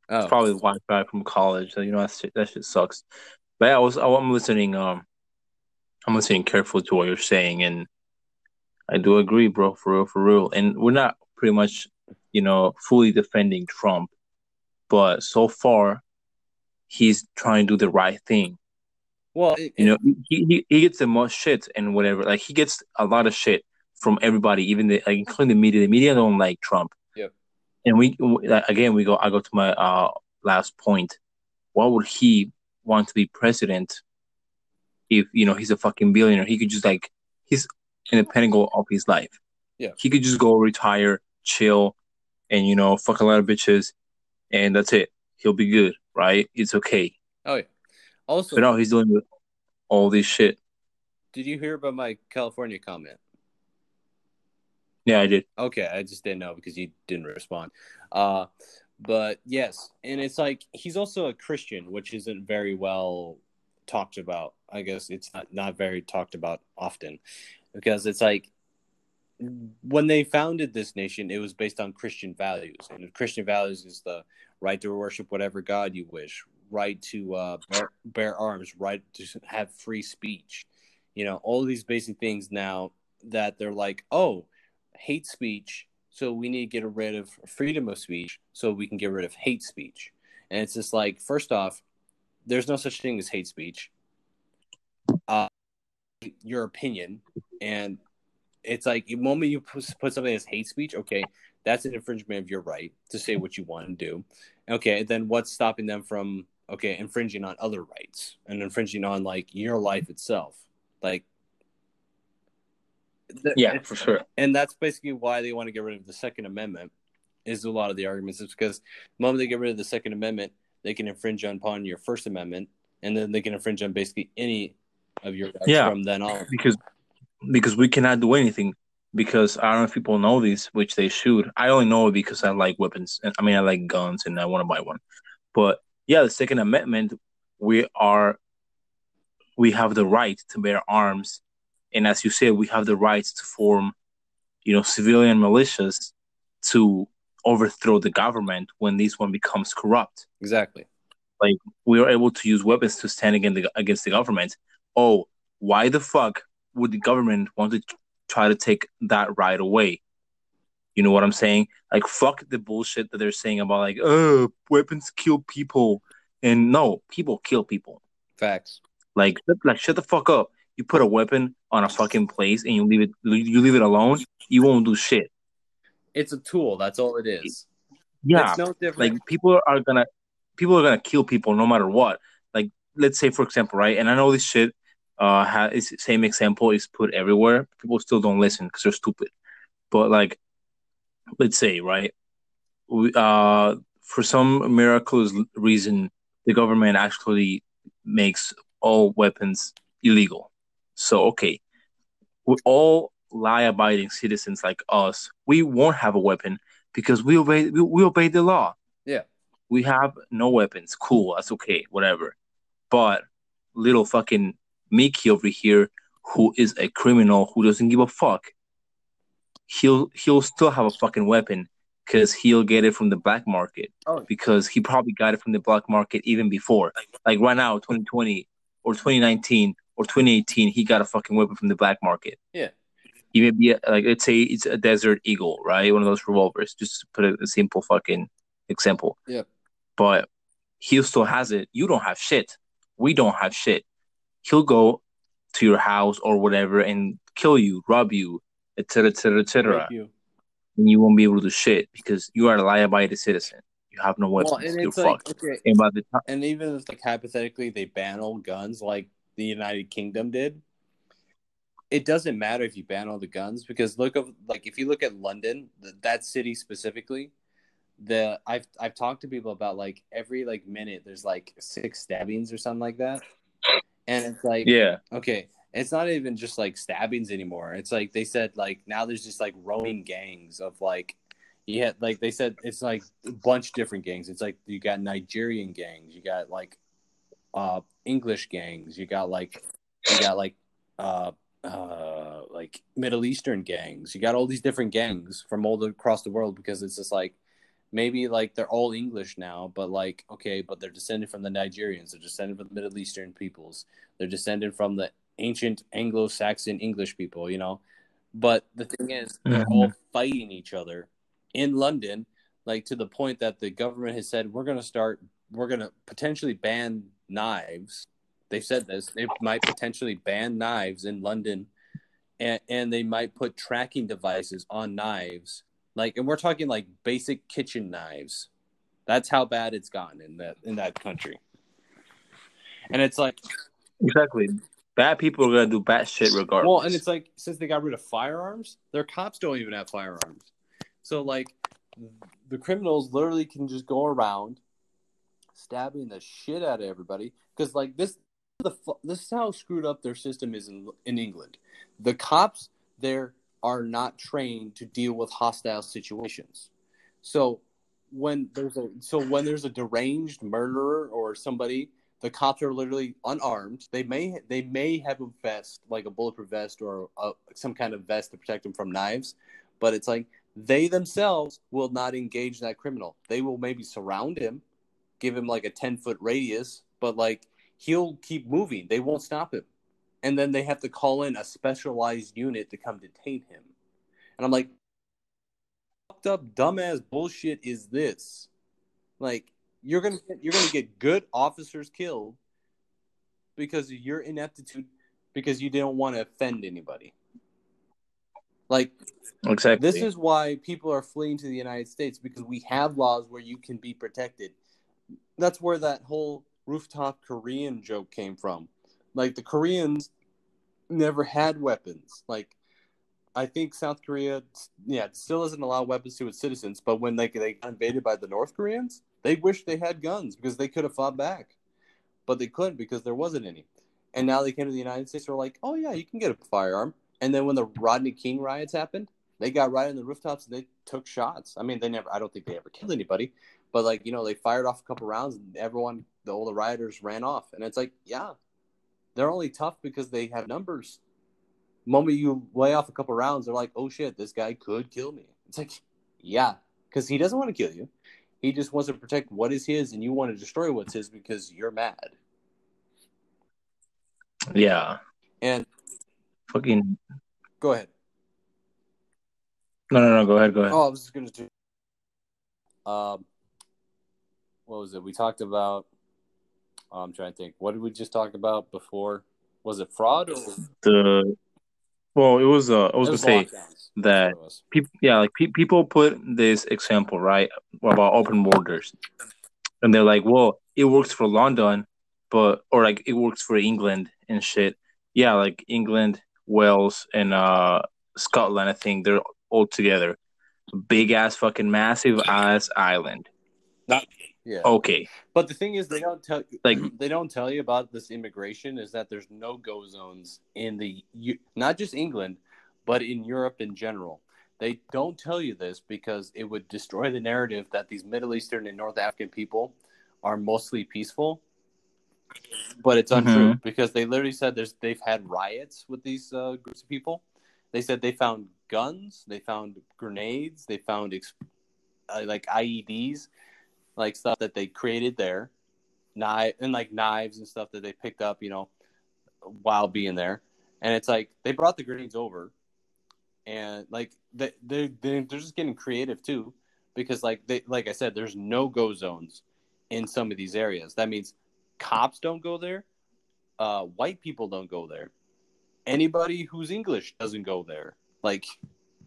Oh, It's probably Wi-Fi from college. So you know that shit, that shit sucks. But yeah, I was I'm listening. Um, I'm listening careful to what you're saying, and I do agree, bro. For real, for real. And we're not pretty much, you know, fully defending Trump, but so far, he's trying to do the right thing. well, it, You know, he he, he gets the most shit and whatever. Like he gets a lot of shit from everybody, even the like, including the media. The media don't like Trump. Yep. And we like, again we go. I go to my uh last point. Why would he want to be president if you know he's a fucking billionaire? He could just like he's in the pinnacle of his life. Yeah. He could just go retire, chill, and you know fuck a lot of bitches, and that's it. He'll be good, right? It's okay. oh yeah. Also, But now he's doing all this shit. did you hear about my California comment? Yeah, I did. Okay, I just didn't know because you didn't respond. Uh, but yes, and it's like he's also a Christian, which isn't very well talked about. I guess it's not not very talked about often because it's like when they founded this nation, it was based on Christian values, and Christian values is the right to worship whatever God you wish, right to uh, bear, bear arms, right to have free speech. You know, all these basic things now that they're like, oh, hate speech, so we need to get rid of freedom of speech so we can get rid of hate speech. And it's just like, first off, there's no such thing as hate speech. Uh, your opinion, and it's like the moment you put, something as hate speech, okay, that's an infringement of your right to say what you want to do. Okay, then what's stopping them from okay, infringing on other rights and infringing on like your life itself. Like Yeah, for sure. and that's basically why they want to get rid of the Second Amendment. Is a lot of the arguments is because the moment they get rid of the Second Amendment, they can infringe upon your First Amendment, and then they can infringe on basically any of your rights Yeah. from then on. because because we cannot do anything because I don't know if people know this, which they should. I only know it because I like weapons and I mean I like guns and I want to buy one. But yeah, the Second Amendment, we are we have the right to bear arms, and as you said, we have the rights to form, you know, civilian militias to overthrow the government when this one becomes corrupt Exactly. Like we are able to use weapons to stand against the, against the government. Oh, why the fuck would the government want to try to take that right away? You know what I'm saying? Like fuck the bullshit that they're saying about like, oh, weapons kill people, and no, people kill people. Facts. Like, like shut the fuck up. You put a weapon on a fucking place and you leave it, you leave it alone. You won't do shit. It's a tool. That's all it is. Yeah, It's no different. like people are gonna people are gonna kill people no matter what like let's say for example right and i know this shit uh has same example is put everywhere. People still don't listen because they're stupid. But like let's say right we, uh for some miraculous reason the government actually makes all weapons illegal. So okay we all law-abiding citizens like us we won't have a weapon because we obey we, we obey the law. Yeah. we have no weapons. Cool that's okay whatever. But little fucking mickey over here who is a criminal who doesn't give a fuck. He'll he'll still have a fucking weapon because he'll get it from the black market Oh. because he probably got it from the black market even before. Like right now 2020 or 2019 or 2018 he got a fucking weapon from the black market. Yeah. he may be like let's say it's a desert eagle right? One of those revolvers just to put a, a simple fucking example. Yeah. but he still has it. You don't have shit. We don't have shit he'll go to your house or whatever and kill you rob you etc etc etc Rape you. and you won't be able to shit because you are a law-abiding citizen. You have no weapons. Well, and you're it's like fucked. okay, and by the time and even if like hypothetically they ban all guns like the United Kingdom did, it doesn't matter if you ban all the guns because look of like if you look at London, th- that city specifically, the I've I've talked to people about like every like minute there's like six stabbings or something like that, and it's like yeah okay, it's not even just like stabbings anymore. It's like they said like now there's just like roaming gangs of like yeah, like they said it's like a bunch of different gangs. It's like you got Nigerian gangs, you got like uh English gangs, you got like you got like uh uh like Middle Eastern gangs. You got all these different gangs from all across the world because it's just like maybe like they're all English now, but like okay, but they're descended from the Nigerians, they're descended from the Middle Eastern peoples, they're descended from the ancient Anglo-Saxon English people, you know. But the thing is, they're all mm-hmm. fighting each other in London, like to the point that the government has said we're going to start, we're going to potentially ban knives. They've said this. They might potentially ban knives in London, and, and they might put tracking devices on knives. Like, and we're talking like basic kitchen knives. That's how bad it's gotten in that in that country. And it's like, exactly bad people are gonna do bad shit regardless well, and it's like since they got rid of firearms, their cops don't even have firearms. So like the criminals literally can just go around stabbing the shit out of everybody because like this the this is how screwed up their system is in in England. The cops there are not trained to deal with hostile situations. So when there's a so when there's a deranged murderer or somebody the cops are literally unarmed. They may they may have a vest, like a bulletproof vest or a, some kind of vest to protect them from knives, but it's like they themselves will not engage that criminal. They will maybe surround him, give him like a ten foot radius, but like he'll keep moving. They won't stop him, and then they have to call in a specialized unit to come detain him. And I'm like, fucked up, dumbass bullshit is this? Like you're gonna get, you're gonna get good officers killed because of your ineptitude because you didn't want to offend anybody. Like exactly this is why people are fleeing to the United States because we have laws where you can be protected. That's where that whole rooftop Korean joke came from. Like the Koreans never had weapons. Like I think South Korea, yeah, still doesn't allow weapons to its citizens. But when they they got invaded by the North Koreans, they wished they had guns because they could have fought back, but they couldn't because there wasn't any. And now they came to the United States, they're like, oh yeah, you can get a firearm. And then when the Rodney King riots happened, they got right on the rooftops and they took shots. I mean, they never, I don't think they ever killed anybody, but like you know, they fired off a couple rounds and everyone, the all the rioters ran off. And it's like, yeah, they're only tough because they have numbers moment you lay off a couple rounds, they're like, "Oh shit, this guy could kill me." It's like, yeah, because he doesn't want to kill you. He just wants to protect what is his, and you want to destroy what's his because you're mad. Yeah. And fucking. Go ahead. No, no, no. Go ahead. Go ahead. Oh, I was just gonna do. Um, what was it? We talked about. Oh, I'm trying to think. What did we just talk about before? Was it fraud or the well, it was. Uh, I was, was gonna say that people, yeah, like pe- people put this example right about open borders, and they're like, "Well, it works for London, but or like it works for England and shit." Yeah, like England, Wales, and uh Scotland. I think they're all together, big ass fucking massive ass island. Not yeah. Okay. But the thing is, they don't tell like they don't tell you about this immigration is that there's no go zones in the not just England, but in Europe in general. They don't tell you this because it would destroy the narrative that these Middle Eastern and North African people are mostly peaceful. But it's untrue mm-hmm. because they literally said there's they've had riots with these uh, groups of people. They said they found guns, they found grenades, they found ex- uh, like IEDs like stuff that they created there, knife and like knives and stuff that they picked up, you know, while being there. And it's like they brought the grenades over, and like they they they're just getting creative too, because like they like I said, there's no go zones in some of these areas. That means cops don't go there, uh, white people don't go there, anybody who's English doesn't go there. Like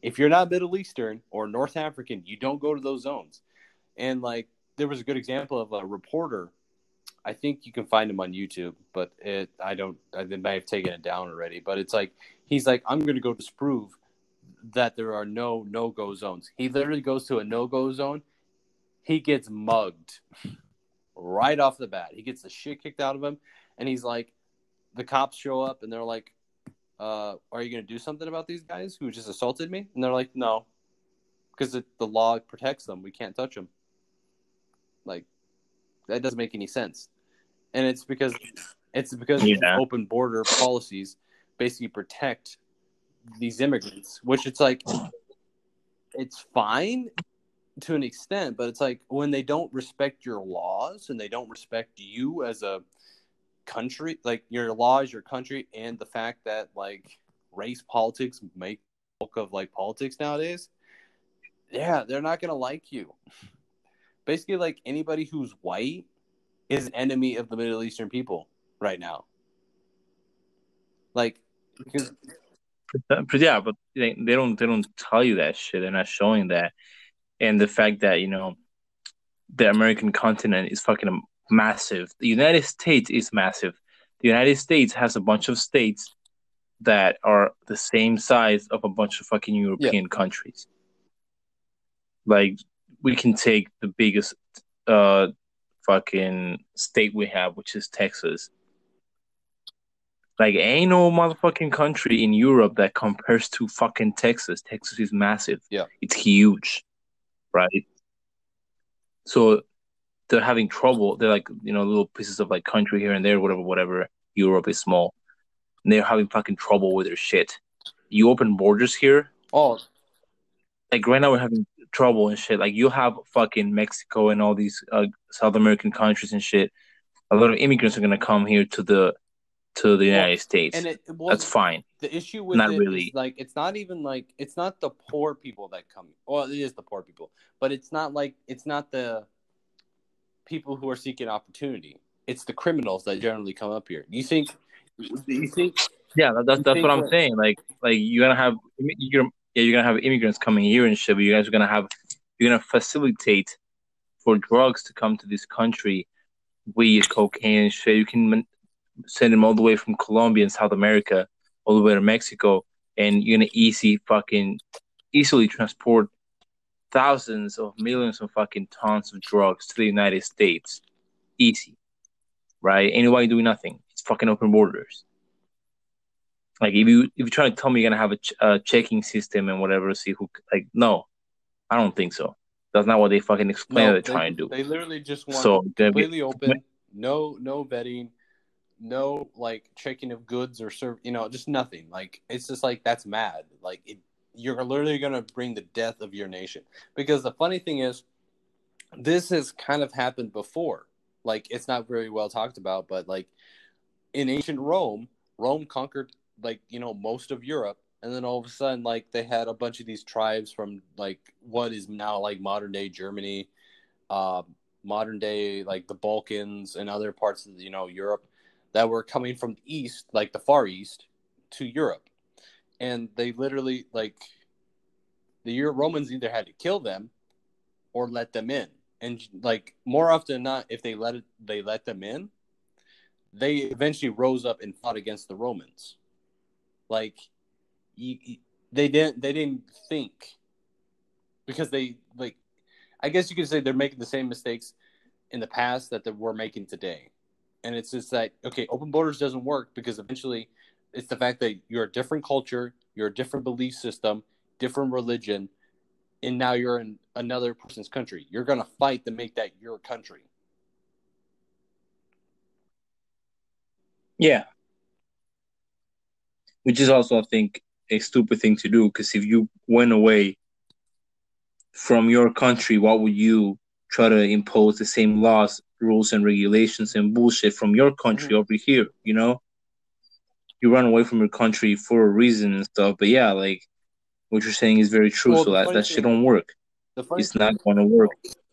if you're not Middle Eastern or North African, you don't go to those zones. And like there was a good example of a reporter. I think you can find him on YouTube, but it I don't I may have taken it down already. But it's like he's like I'm going to go disprove that there are no no go zones. He literally goes to a no go zone. He gets mugged right off the bat. He gets the shit kicked out of him, and he's like, the cops show up and they're like, uh, "Are you going to do something about these guys who just assaulted me?" And they're like, "No," because the law protects them. We can't touch them. Like that doesn't make any sense. And it's because it's because yeah. open border policies basically protect these immigrants, which it's like it's fine to an extent, but it's like when they don't respect your laws and they don't respect you as a country, like your laws, your country, and the fact that like race politics make bulk of like politics nowadays, yeah, they're not gonna like you basically like anybody who's white is an enemy of the Middle Eastern people right now. Like, because but yeah, but they, they don't they don't tell you that shit. They're not showing that, and the fact that you know the American continent is fucking massive. The United States is massive. The United States has a bunch of states that are the same size of a bunch of fucking European yeah. countries. Like we can take the biggest uh fucking state we have, which is Texas. Like ain't no motherfucking country in Europe that compares to fucking Texas. Texas is massive. Yeah. It's huge. Right? So they're having trouble. They're like, you know, little pieces of like country here and there, whatever, whatever. Europe is small. And they're having fucking trouble with their shit. You open borders here. Oh. Like right now we're having trouble and shit. Like you have fucking Mexico and all these uh, South American countries and shit. A lot of immigrants are gonna come here to the to the United States. And it, well, that's fine. The issue with not it really like it's not even like it's not the poor people that come. Well, it is the poor people, but it's not like it's not the people who are seeking opportunity. It's the criminals that generally come up here. You think? You think? Yeah, that's that's what I'm that, saying. Like, like you're gonna have you're yeah, you're gonna have immigrants coming here and shit, but you guys are gonna have you're gonna facilitate for drugs to come to this country weed, cocaine, shit. You can send them all the way from Colombia and South America all the way to Mexico, and you're gonna easy fucking easily transport thousands of millions of fucking tons of drugs to the United States. Easy. Right? Anybody doing nothing. It's fucking open borders. Like if you if you're trying to tell me you're gonna have a, ch- a checking system and whatever to see who like no, I don't think so. That's not what they fucking explain No, they're they, trying to do. they literally just want So gonna be- completely open, no no vetting, no like checking of goods or serve, you know, just nothing. Like it's just like that's mad. Like it, you're literally gonna bring the death of your nation. Because the funny thing is, this has kind of happened before. Like it's not very well talked about, but like in ancient Rome, Rome conquered like you know most of Europe, and then all of a sudden like they had a bunch of these tribes from like what is now like modern day Germany, uh, modern day like the Balkans and other parts of you know Europe that were coming from the east, like the Far East, to Europe, and they literally like the Romans either had to kill them or let them in, and like more often than not, if they let it, they let them in, they eventually rose up and fought against the Romans. Like, you, you- they didn't they didn't think because they like, I guess you could say they're making the same mistakes in the past that they we're making today, and it's just that okay, open borders doesn't work because eventually it's the fact that you're a different culture, you're a different belief system, different religion, and now you're in another person's country. You're gonna fight to make that your country. Yeah. Which is also, I think, a stupid thing to do because if you went away from your country, what would you try to impose the same laws, rules, and regulations and bullshit from your country Mhm. over here? You know, you run away from your country for a reason and stuff. But yeah, like what you're saying is very true. Well, so that that shit don't work. It's not going to work,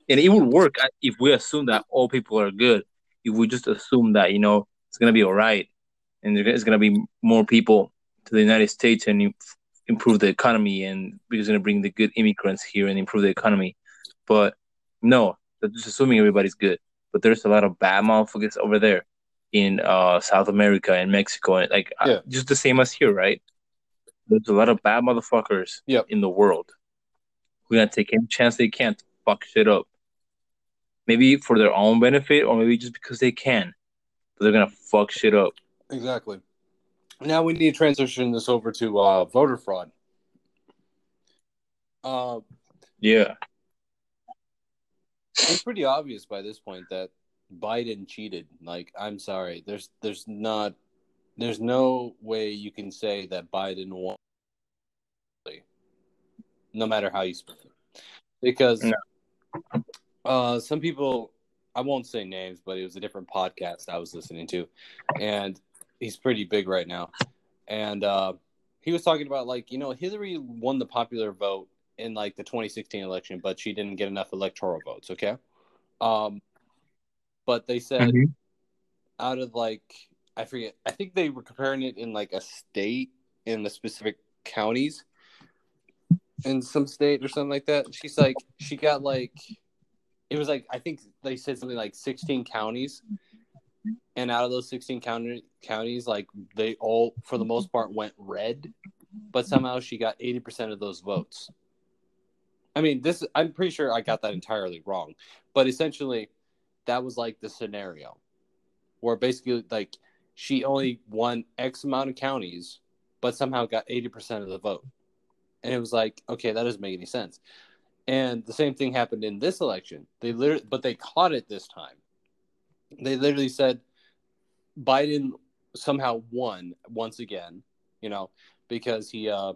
and it would work if we assume that all people are good. If we just assume that you know it's gonna be all right, and it's gonna be more people to the United States and im- improve the economy, and we're gonna bring the good immigrants here and improve the economy. But no, that's just assuming everybody's good. But there's a lot of bad motherfuckers over there in uh, South America and Mexico, and like uh, Yeah. just the same as here, right? There's a lot of bad motherfuckers Yep. in the world. We're gonna take any chance they can to fuck shit up. Maybe for their own benefit, or maybe just because they can. But they're gonna fuck shit up. Exactly. Now we need to transition this over to uh, voter fraud. Uh, Yeah. it's pretty obvious by this point that Biden cheated. Like, I'm sorry, there's there's not there's no way you can say that Biden won, no matter how you spin it, because No. uh, some people I won't say names, but it was a different podcast I was listening to, and he's pretty big right now, and uh, he was talking about like you know Hillary won the popular vote in like the 2016 election, but she didn't get enough electoral votes. Okay, um, but they said Mhm. out of like I forget, I think they were comparing it in like a state in the specific counties in some state or something like that. She's like she got like it was like I think they said something like 16 counties. And out of those 16 county, counties, like they all, for the most part, went red, but somehow she got 80% of those votes. I mean, this, I'm pretty sure I got that entirely wrong, but essentially, that was like the scenario where basically, like, she only won X amount of counties, but somehow got 80% of the vote. And it was like, okay, that doesn't make any sense. And the same thing happened in this election. They literally, but they caught it this time. They literally said Biden somehow won once again, you know, because he, uh,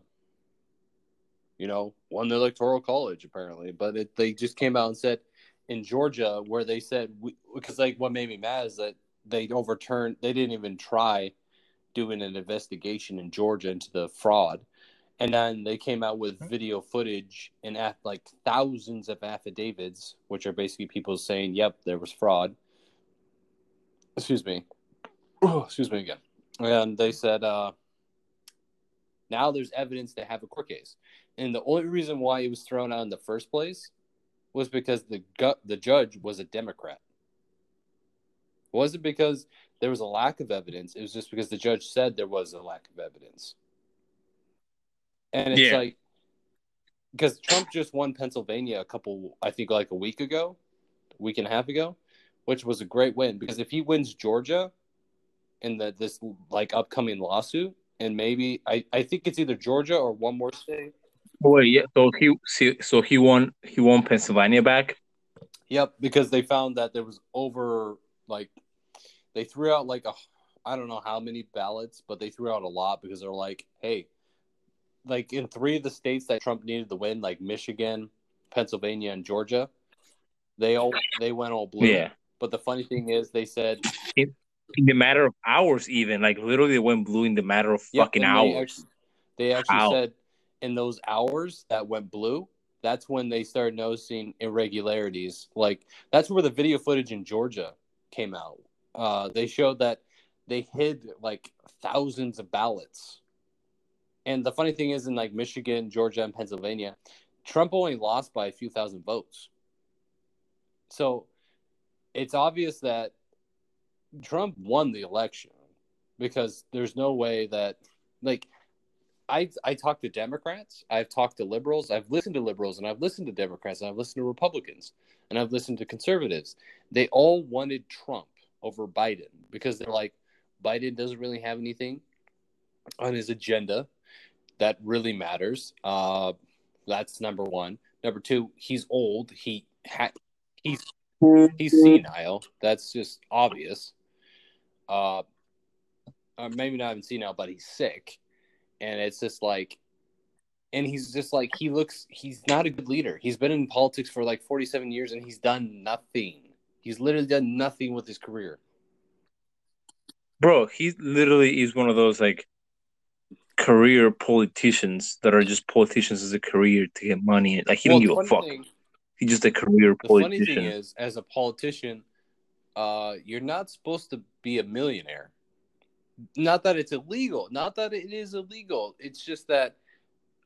you know, won the electoral college apparently. But it, they just came out and said in Georgia where they said because like what made me mad is that they overturned. They didn't even try doing an investigation in Georgia into the fraud. And then they came out with video footage and like thousands of affidavits, which are basically people saying, "Yep, there was fraud." Excuse me. Excuse me again. And they said, uh, "Now there's evidence they have a court case." And the only reason why it was thrown out in the first place was because the gu- the judge was a Democrat. wasn't because there was a lack of evidence. It was just because the judge said there was a lack of evidence. And it's Yeah. like because Trump just won Pennsylvania a couple, I think, like a week ago, week and a half ago, which was a great win. Because if he wins Georgia in the this like upcoming lawsuit, and maybe I, I think it's either Georgia or one more state. Oh, wait, yeah. So he so he won he won Pennsylvania back. Yep, because they found that there was over like they threw out like a I don't know how many ballots, but they threw out a lot because they're like, hey, like in three of the states that Trump needed to win, like Michigan, Pennsylvania, and Georgia, they all they went all blue. Yeah. But the funny thing is, they said In the matter of hours, even like literally they went blue in the matter of Yep, fucking hours. They actually, they actually said in those hours that went blue, that's when they started noticing irregularities. Like that's where the video footage in Georgia came out. Uh, they showed that they hid like thousands of ballots. And the funny thing is, in like Michigan, Georgia, and Pennsylvania, Trump only lost by a few thousand votes. So it's obvious that Trump won the election because there's no way that like I I talk to Democrats, I've talked to liberals, I've listened to liberals, and I've listened to Democrats, and I've listened to Republicans, and I've listened to conservatives. They all wanted Trump over Biden because they're like Biden doesn't really have anything on his agenda that really matters. Uh, that's number one. Number two, he's old. He ha- he's he's senile. That's just obvious. Uh, or maybe not even senile, but he's sick, and it's just like, and he's just like he looks. He's not a good leader. He's been in politics for like forty-seven years, and he's done nothing. He's literally done nothing with his career. Bro, he literally is one of those like career politicians that are just politicians as a career to get money. Like he Well, don't give a fuck. thing- He's just a career the funny thing is, as a politician, uh, you're not supposed to be a millionaire. Not that it's illegal. Not that it is illegal. It's just that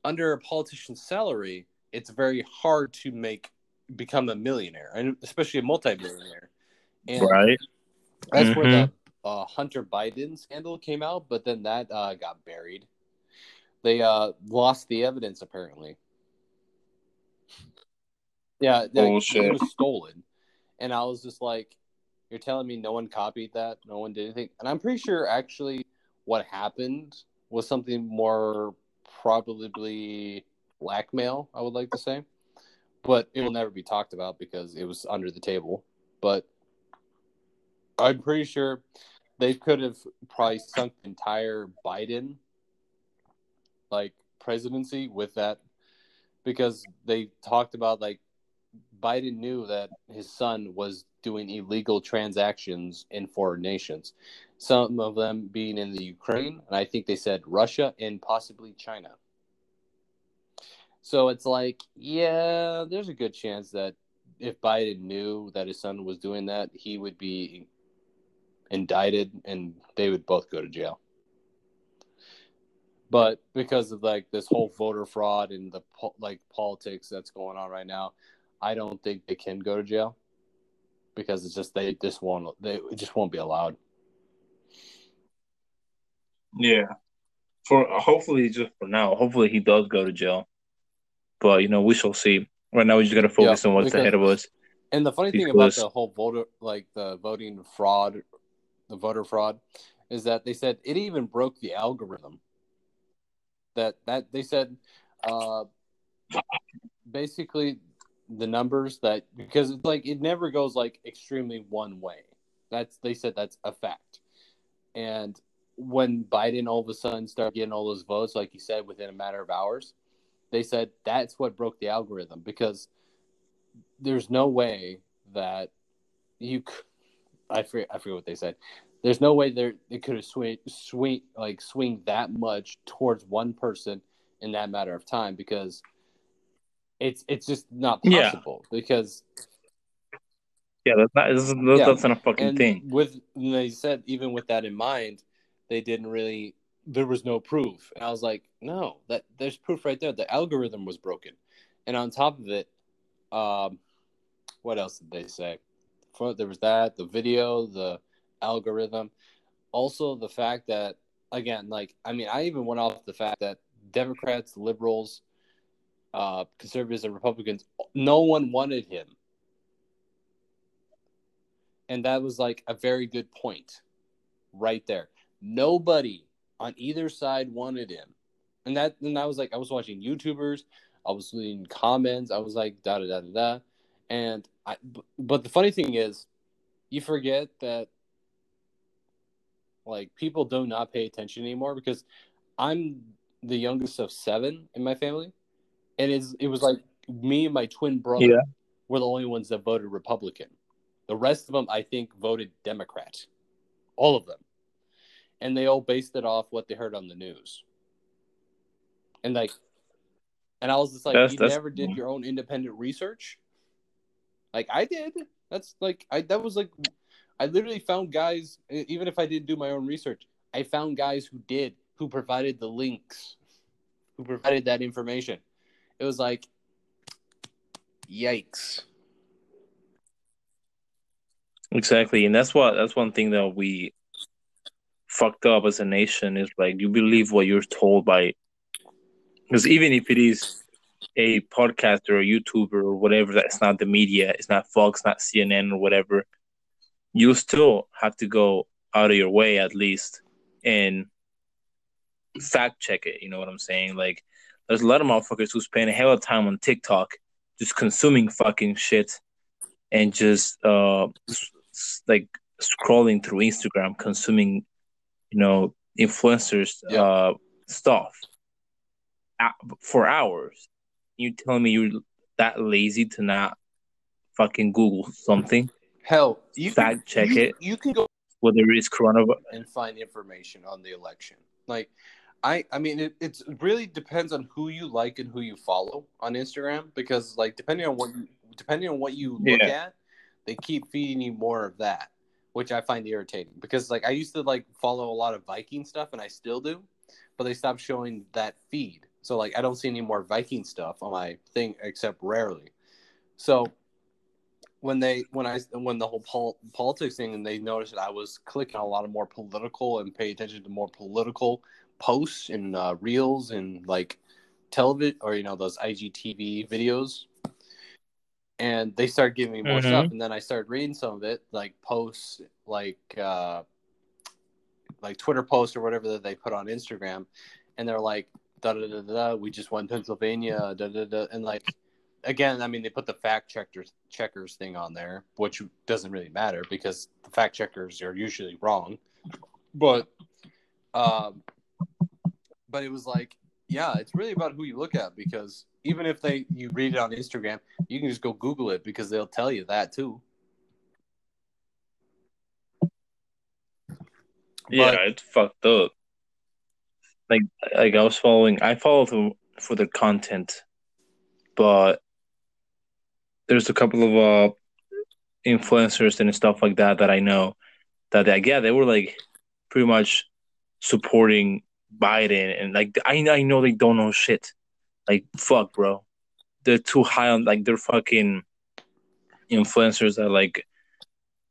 under a politician's salary, it's very hard to make become a millionaire, and especially a multimillionaire. And right? that's where Mhm. the uh, Hunter Biden scandal came out, but then that uh, got buried. They uh, lost the evidence apparently. Yeah, like, it Bullshit. was stolen, and I was just like, "You're telling me no one copied that? No one did anything?" And I'm pretty sure actually what happened was something more probably blackmail. I would like to say, but it will never be talked about because it was under the table. But I'm pretty sure they could have probably sunk the entire Biden like presidency with that because they talked about like Biden knew that his son was doing illegal transactions in foreign nations, some of them being in the Ukraine, and I think they said Russia and possibly China. So it's like, yeah, there's a good chance that if Biden knew that his son was doing that, he would be indicted and they would both go to jail. But because of like this whole voter fraud and the po- like politics that's going on right now, I don't think they can go to jail because it's just they just won't they just won't be allowed. Yeah. For hopefully just for now. Hopefully he does go to jail. But you know, we shall see. Right now we just gotta focus Yeah, on what's because- ahead of us. And the funny thing about the whole voter like the voting fraud, the voter fraud, is that they said it even broke the algorithm. That that they said, uh, basically the numbers that because it's like it never goes like extremely one way. That's they said that's a fact. And when Biden all of a sudden started getting all those votes, like you said, within a matter of hours, they said that's what broke the algorithm because there's no way that you I forget, I forget what they said. There's no way there it could have swing swing like swing that much towards one person in that matter of time because it's it's just not Yeah. possible because Yeah, that's not that's, Yeah. that's not a fucking and thing. with they said even with that in mind, they didn't really there was no proof. And I was like, no, that there's proof right there. The algorithm was broken. And on top of it, um what else did they say? There was that, the video, the algorithm. Also, the fact that again, like I mean, I even went off the fact that Democrats, liberals, uh, conservatives, and Republicans, no one wanted him, and that was like a very good point, right there. Nobody on either side wanted him, and that and I was like, I was watching YouTubers, I was reading comments, I was like, da da da da and I. But the funny thing is, you forget that like people do not pay attention anymore because I'm the youngest of seven in my family, and it's it was like me and my twin brother Yeah. were the only ones that voted Republican. The rest of them, I think, voted Democrat. All of them, and they all based it off what they heard on the news. And like, and I was just like, That's- you that's- never did your own independent research. Like I did. That's like I that was like I literally found guys even if I didn't do my own research, I found guys who did who provided the links, who provided that information. It was like yikes. Exactly, and that's what that's one thing that we fucked up as a nation is like you believe what you're told by because even if it is a podcaster or YouTuber or whatever that's not the media, it's not Fox, not CNN or whatever, you still have to go out of your way at least and fact check it. You know what I'm saying? Like there's a lot of motherfuckers who spend a hell of time on TikTok just consuming fucking shit and just uh like scrolling through Instagram, consuming, you know, influencers Yeah. uh stuff for hours. You telling me you're that lazy to not fucking Google something, Hell, you fact check you, it, You can go whether it's coronavirus. and find information on the election. Like, I I mean, it it's really depends on who you like and who you follow on Instagram because like depending on what you, depending on what you look Yeah. at, they keep feeding you more of that, which I find irritating because like I used to like follow a lot of Viking stuff and I still do, but they stopped showing that feed. So like I don't see any more Viking stuff on my thing except rarely. So when they when I when the whole pol- politics thing and they noticed that I was clicking a lot of more political and pay attention to more political posts and uh, reels and like television or you know those IGTV videos, and they started giving me more Mhm. stuff, and then I started reading some of it like posts like uh, like Twitter posts or whatever that they put on Instagram, and they're like da da da da. We just won Pennsylvania, da da da, and like again, I mean, they put the fact checkers checkers thing on there, which doesn't really matter because the fact checkers are usually wrong. But, um, but it was like, yeah, it's really about who you look at because even if they you read it on Instagram, you can just go Google it because they'll tell you that too. Yeah, But- it's fucked up. Like, like I was following, I follow them for the content, but there's a couple of uh influencers and stuff like that that I know that like yeah they were like pretty much supporting Biden and like I I know they don't know shit. Like fuck, bro. They're too high on like they're fucking influencers that like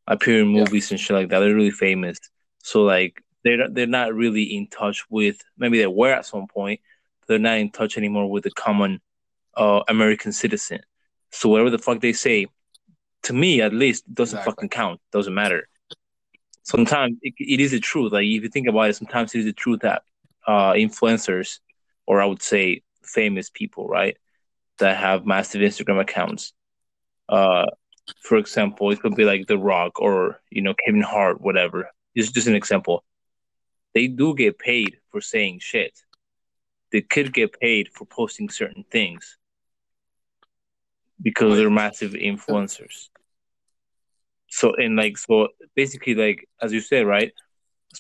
appear in Yeah. movies and shit like that. They're really famous. So like they're they're not really in touch with maybe they were at some point, but they're not in touch anymore with the common uh American citizen. So whatever the fuck they say, to me at least, doesn't Exactly. fucking count. Doesn't matter. Sometimes it, it is the truth. Like if you think about it, sometimes it is the truth that uh influencers, or I would say famous people, right, that have massive Instagram accounts. Uh, for example, it could be like The Rock or you know Kevin Hart, whatever. Just just an example. They do get paid for saying shit. They could get paid for posting certain things because they're massive influencers. So and like so basically like as you said right,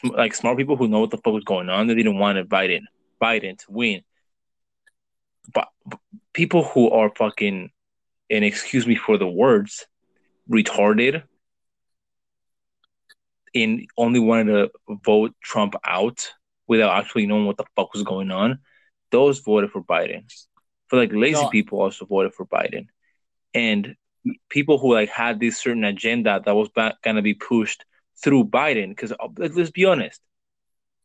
like smart people who know what the fuck was going on, they didn't want to Biden Biden to win. But, people who are fucking and excuse me for the words retarded and only wanted to vote Trump out without actually knowing what the fuck was going on, those voted for Biden. For like lazy No. people also voted for Biden. And people who like had this certain agenda that was ba- gonna be pushed through Biden. Because uh, let's be honest,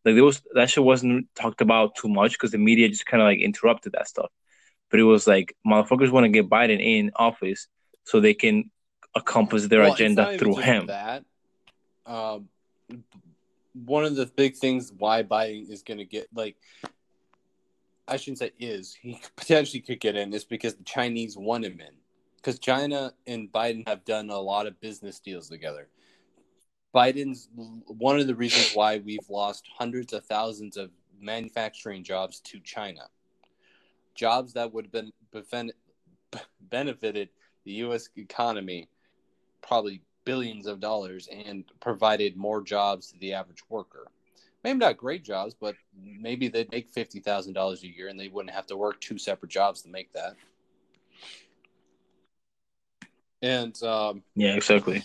like there was that shit wasn't talked about too much because the media just kind of like interrupted that stuff. But it was like motherfuckers want to get Biden in office so they can accomplish their well, agenda through him. That um, one of the big things why Biden is going to get like I shouldn't say is he potentially could get in is because the Chinese want him in because China and Biden have done a lot of business deals together. Biden's one of the reasons why we've lost hundreds of thousands of manufacturing jobs to China. Jobs that would have been benefited the U.S. economy probably billions of dollars and provided more jobs to the average worker. Maybe not great jobs, but maybe they'd make fifty thousand dollars a year and they wouldn't have to work two separate jobs to make that. And um, yeah, exactly.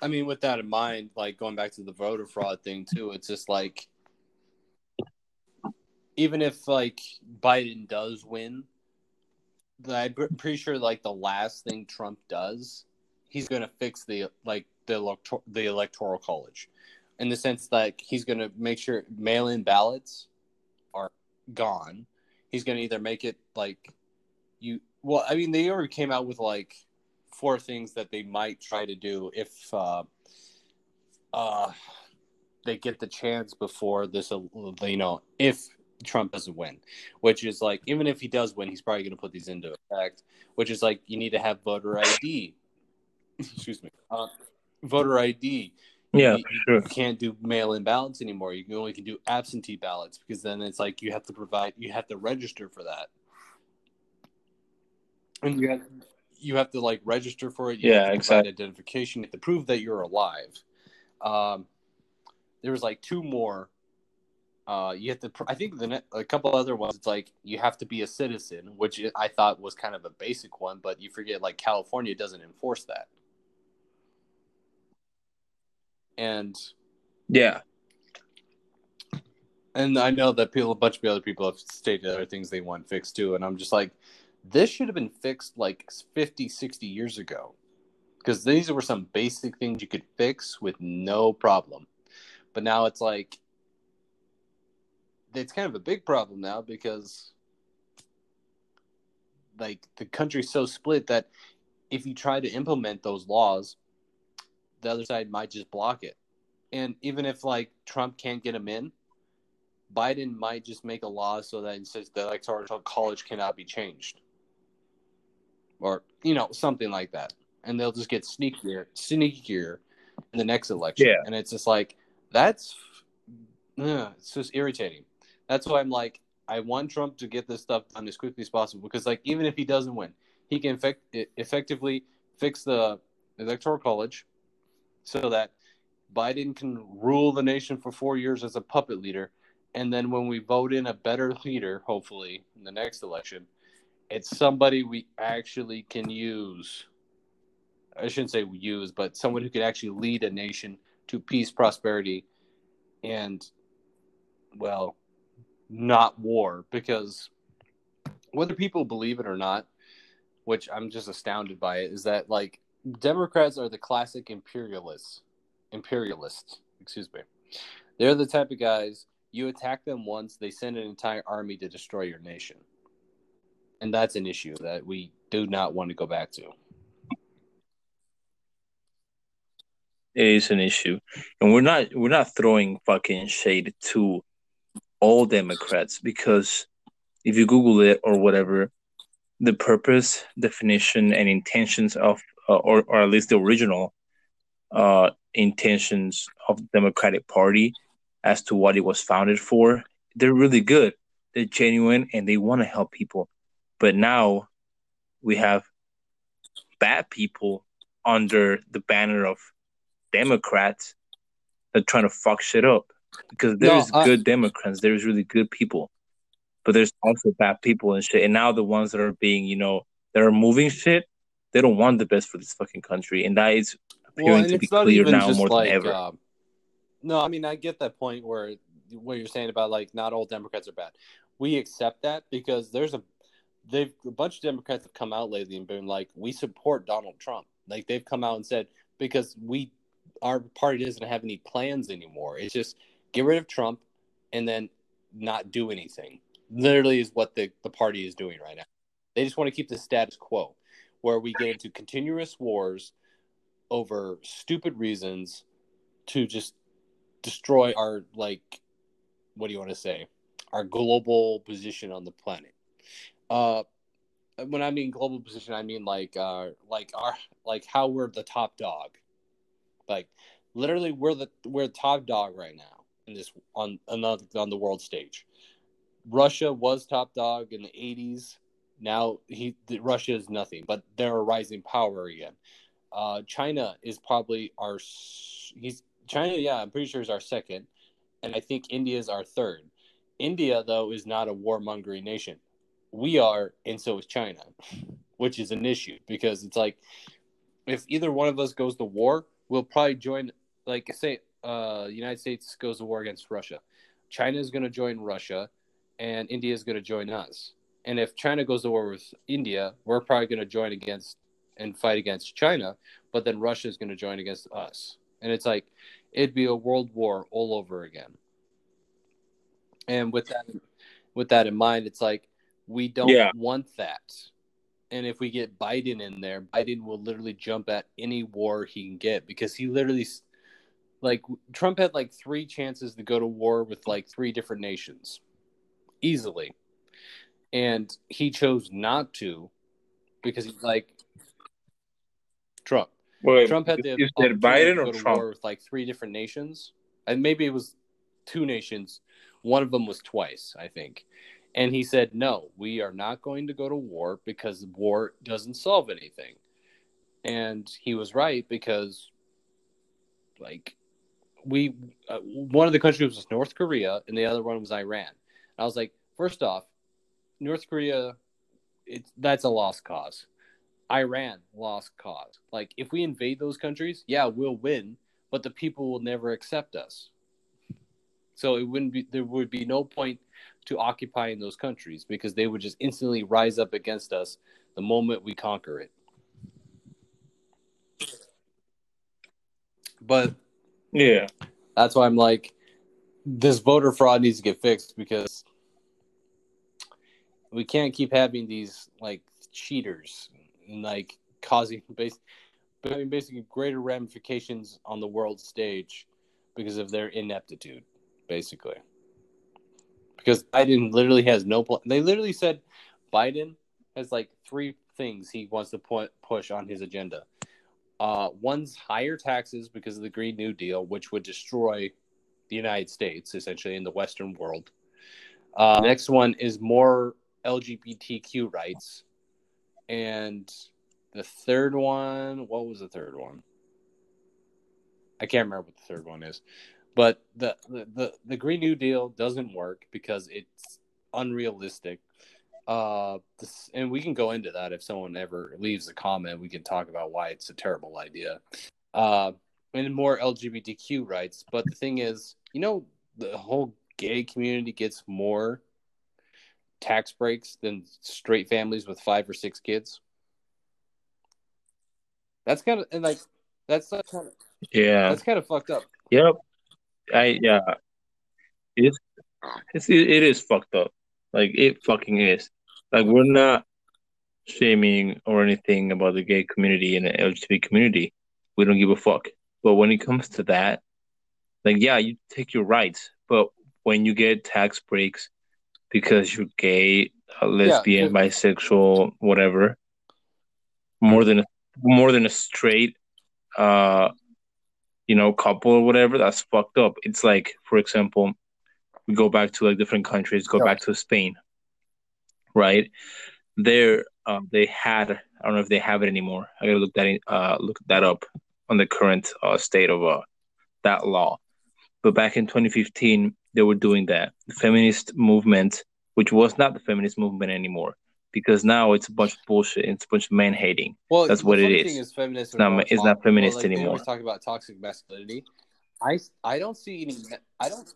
I mean, with that in mind, like going back to the voter fraud thing too, it's just like even if like Biden does win, I'm pretty sure like the last thing Trump does, he's going to fix the like the elector- the electoral college, in the sense that he's going to make sure mail-in ballots are gone. He's going to either make it like you. Well, I mean, they already came out with like four things that they might try to do if uh, uh, they get the chance before this, you know, if Trump doesn't win, which is like, even if he does win, he's probably going to put these into effect, which is like, you need to have voter ID. Excuse me. Uh, voter ID. Yeah, you, sure. you can't do mail-in ballots anymore. You can only can do absentee ballots because then it's like you have to provide, you have to register for that, and you have you have to like register for it. You yeah, exactly. Identification. You have to prove that you're alive. Um, there was like two more. Uh, you have to. I think the a couple other ones. It's like you have to be a citizen, which I thought was kind of a basic one, but you forget like California doesn't enforce that. And yeah, and I know that people, a bunch of other people have stated other things they want fixed too, and I'm just like, this should have been fixed like 50, 60 years ago. Because these were some basic things you could fix with no problem. But now it's like, it's kind of a big problem now because, like, the country's so split that if you try to implement those laws, the other side might just block it. And even if, like, Trump can't get them in, Biden might just make a law so that says the electoral college cannot be changed or you know something like that, and they'll just get sneakier, sneakier in the next election. Yeah. and it's just like that's uh, it's just irritating. That's why I'm like, I want Trump to get this stuff done as quickly as possible because, like, even if he doesn't win, he can effect- effectively fix the electoral college so that Biden can rule the nation for four years as a puppet leader. And then when we vote in a better leader, hopefully in the next election, it's somebody we actually can use. I shouldn't say we use, but someone who can actually lead a nation to peace, prosperity, and, well, not war. Because whether people believe it or not, which I'm just astounded by it, is that, like, Democrats are the classic imperialists. Imperialists, excuse me. They're the type of guys you attack them once, they send an entire army to destroy your nation and that's an issue that we do not want to go back to. It is an issue, and we're not we're not throwing fucking shade to all Democrats because if you Google it or whatever, the purpose, definition, and intentions of, uh, or or at least the original uh, intentions of the Democratic Party as to what it was founded for, they're really good. They're genuine and they want to help people. But now we have bad people under the banner of Democrats that are trying to fuck shit up. Because there's no, I... good Democrats, there's really good people, but there's also bad people and shit. And now the ones that are being, you know, that are moving shit, they don't want the best for this fucking country, and that is appearing well, to be clear now more like, than ever. Uh, no, I mean I get that point where what you're saying about like not all Democrats are bad. We accept that because there's a they've a bunch of Democrats have come out lately and been like, we support Donald Trump. Like they've come out and said because we our party doesn't have any plans anymore. It's just get rid of Trump and then not do anything. Literally is what the, the party is doing right now. They just want to keep the status quo where we get into continuous wars over stupid reasons to just destroy our like what do you want to say our global position on the planet uh when i mean global position i mean like uh like our like how we're the top dog like literally we're the we're top dog right now in this on another on the world stage russia was top dog in the 80s now he russia is nothing but they're a rising power again uh china is probably our he's China, yeah, I'm pretty sure is our second, and I think India is our third. India, though, is not a warmongering nation. We are, and so is China, which is an issue because it's like if either one of us goes to war, we'll probably join. Like, say, uh, the United States goes to war against Russia, China is going to join Russia, and India is going to join us. And if China goes to war with India, we're probably going to join against and fight against China, but then Russia is going to join against us. And it's like it'd be a world war all over again. And with that with that in mind, it's like we don't yeah. want that. And if we get Biden in there, Biden will literally jump at any war he can get because he literally like Trump had like three chances to go to war with like three different nations easily. And he chose not to because he's like Trump. Wait, Trump had the you said Biden or Trump with like three different nations, and maybe it was two nations. One of them was twice, I think. And he said, "No, we are not going to go to war because war doesn't solve anything." And he was right because, like, we uh, one of the countries was North Korea and the other one was Iran. And I was like, first off, North Korea, it's that's a lost cause Iran lost cause. Like if we invade those countries, yeah, we'll win, but the people will never accept us. So it wouldn't be there would be no point to occupy in those countries because they would just instantly rise up against us the moment we conquer it. But yeah, that's why I'm like this voter fraud needs to get fixed because we can't keep having these like cheaters and like causing base, basically greater ramifications on the world stage because of their ineptitude, basically. Because Biden literally has no plan. They literally said Biden has like three things he wants to put push on his agenda. Uh, one's higher taxes because of the Green New Deal, which would destroy the United States essentially in the Western world. Uh, next one is more LGBTQ rights, and the third one, what was the third one? I can't remember what the third one is. But the, the, the, the Green New Deal doesn't work because it's unrealistic. Uh, this, and we can go into that if someone ever leaves a comment. We can talk about why it's a terrible idea. Uh, and more LGBTQ rights. But the thing is, you know, the whole gay community gets more tax breaks than straight families with five or six kids. That's kind of and like that's kind of yeah. That's kind of fucked up. Yep. I yeah. It's it's it is fucked up. Like it fucking is. Like we're not shaming or anything about the gay community and the LGBT community. We don't give a fuck. But when it comes to that, like yeah, you take your rights, but when you get tax breaks because you're gay, lesbian, yeah, bisexual, whatever, more than more than a straight, uh, you know, couple or whatever. That's fucked up. It's like, for example, we go back to like different countries. Go back to Spain, right? There, um, they had. I don't know if they have it anymore. I gotta look that in, uh, look that up on the current uh, state of uh, that law. But back in 2015, they were doing that. The feminist movement, which was not the feminist movement anymore, because now it's a bunch of bullshit. And it's a bunch of man hating. Well, that's what it is. is feminist it's not, it's not feminist well, like, anymore. Talk about toxic masculinity. I I don't see any. I don't.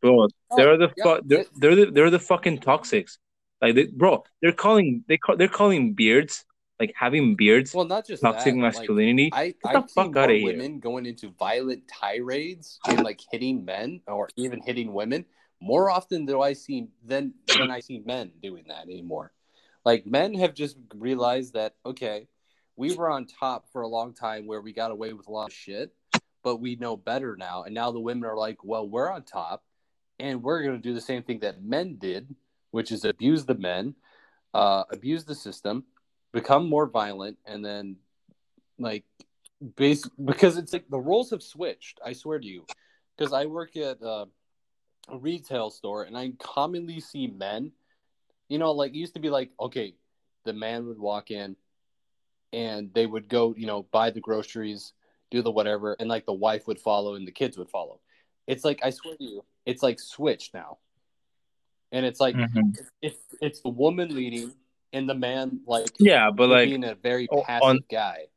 Bro, they're the oh, yeah, fu- they're, they're the they're the fucking toxics. Like, they, bro, they're calling they call they're calling beards like having beards, well, not just toxic that, like, masculinity. I Get the fuck more outta here. women going into violent tirades and like hitting men or even hitting women more often do I see than than I see men doing that anymore. Like men have just realized that okay, we were on top for a long time where we got away with a lot of shit, but we know better now, and now the women are like, well, we're on top, and we're going to do the same thing that men did, which is abuse the men, uh, abuse the system, become more violent, and then like base because it's like the roles have switched. I swear to you, because I work at uh, retail store and I commonly see men. You know, like it used to be like okay, the man would walk in, and they would go, you know, buy the groceries, do the whatever, and like the wife would follow and the kids would follow. It's like I swear to you, it's like switched now, and it's like Mhm. it's it's the woman leading and the man like Yeah, but like, being a very passive on- guy.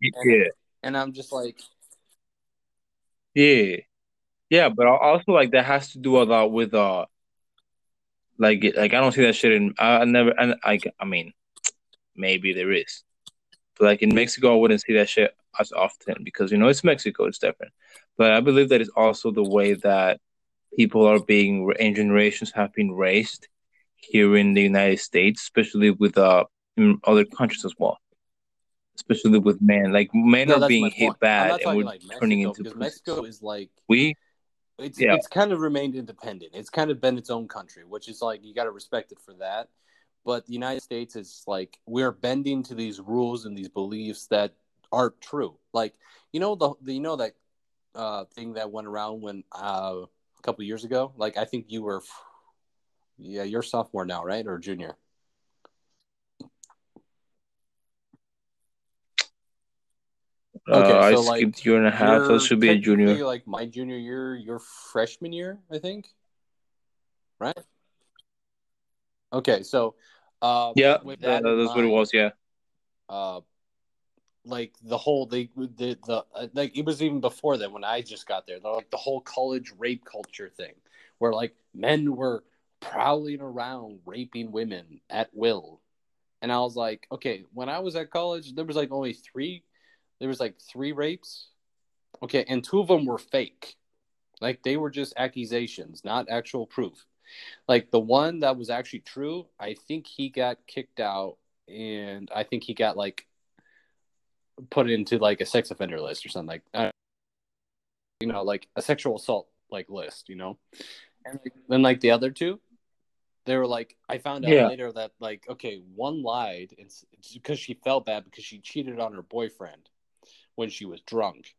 yeah, And I'm just like, yeah, yeah. But also, like, that has to do a lot with uh, like, like I don't see that shit in. I, I never, and I, I mean, maybe there is, but like in Mexico, I wouldn't see that shit as often because you know it's Mexico, it's different. But I believe that it's also the way that people are being and generations have been raised here in the United States, especially with uh in other countries as well. Especially with men, like men no, are being hit. Bad, and we're like turning into because. Mexico is like we it's Yeah. it's kind of remained independent. It's kind of been its own country, which is like you got to respect it for that. But the United States is like we're bending to these rules and these beliefs that aren't true. Like you know the, the you know that uh, thing that went around when uh, a couple years ago. Like I think you were, yeah, you're sophomore now, right, or junior? Okay, uh, I so, skipped like, year and a half, so it should be a junior. Like my junior year, your freshman year, I think, right? Okay, so uh, Yeah, that in that's what it was. Yeah, uh, like the whole they the the uh, like it was even before that when I just got there. The, like the whole college rape culture thing, where like men were prowling around raping women at will, and I was like, okay, when I was at college, there was like only three, there was like three rapes, okay, and two of them were fake, like they were just accusations, not actual proof. Like the one that was actually true, I think he got kicked out, and I think he got like put into like a sex offender list or something like uh, you know like a sexual assault like list you know and like, then like the other two they were like i found out Yeah. later that like okay one lied it's because she felt bad because she cheated on her boyfriend when she was drunk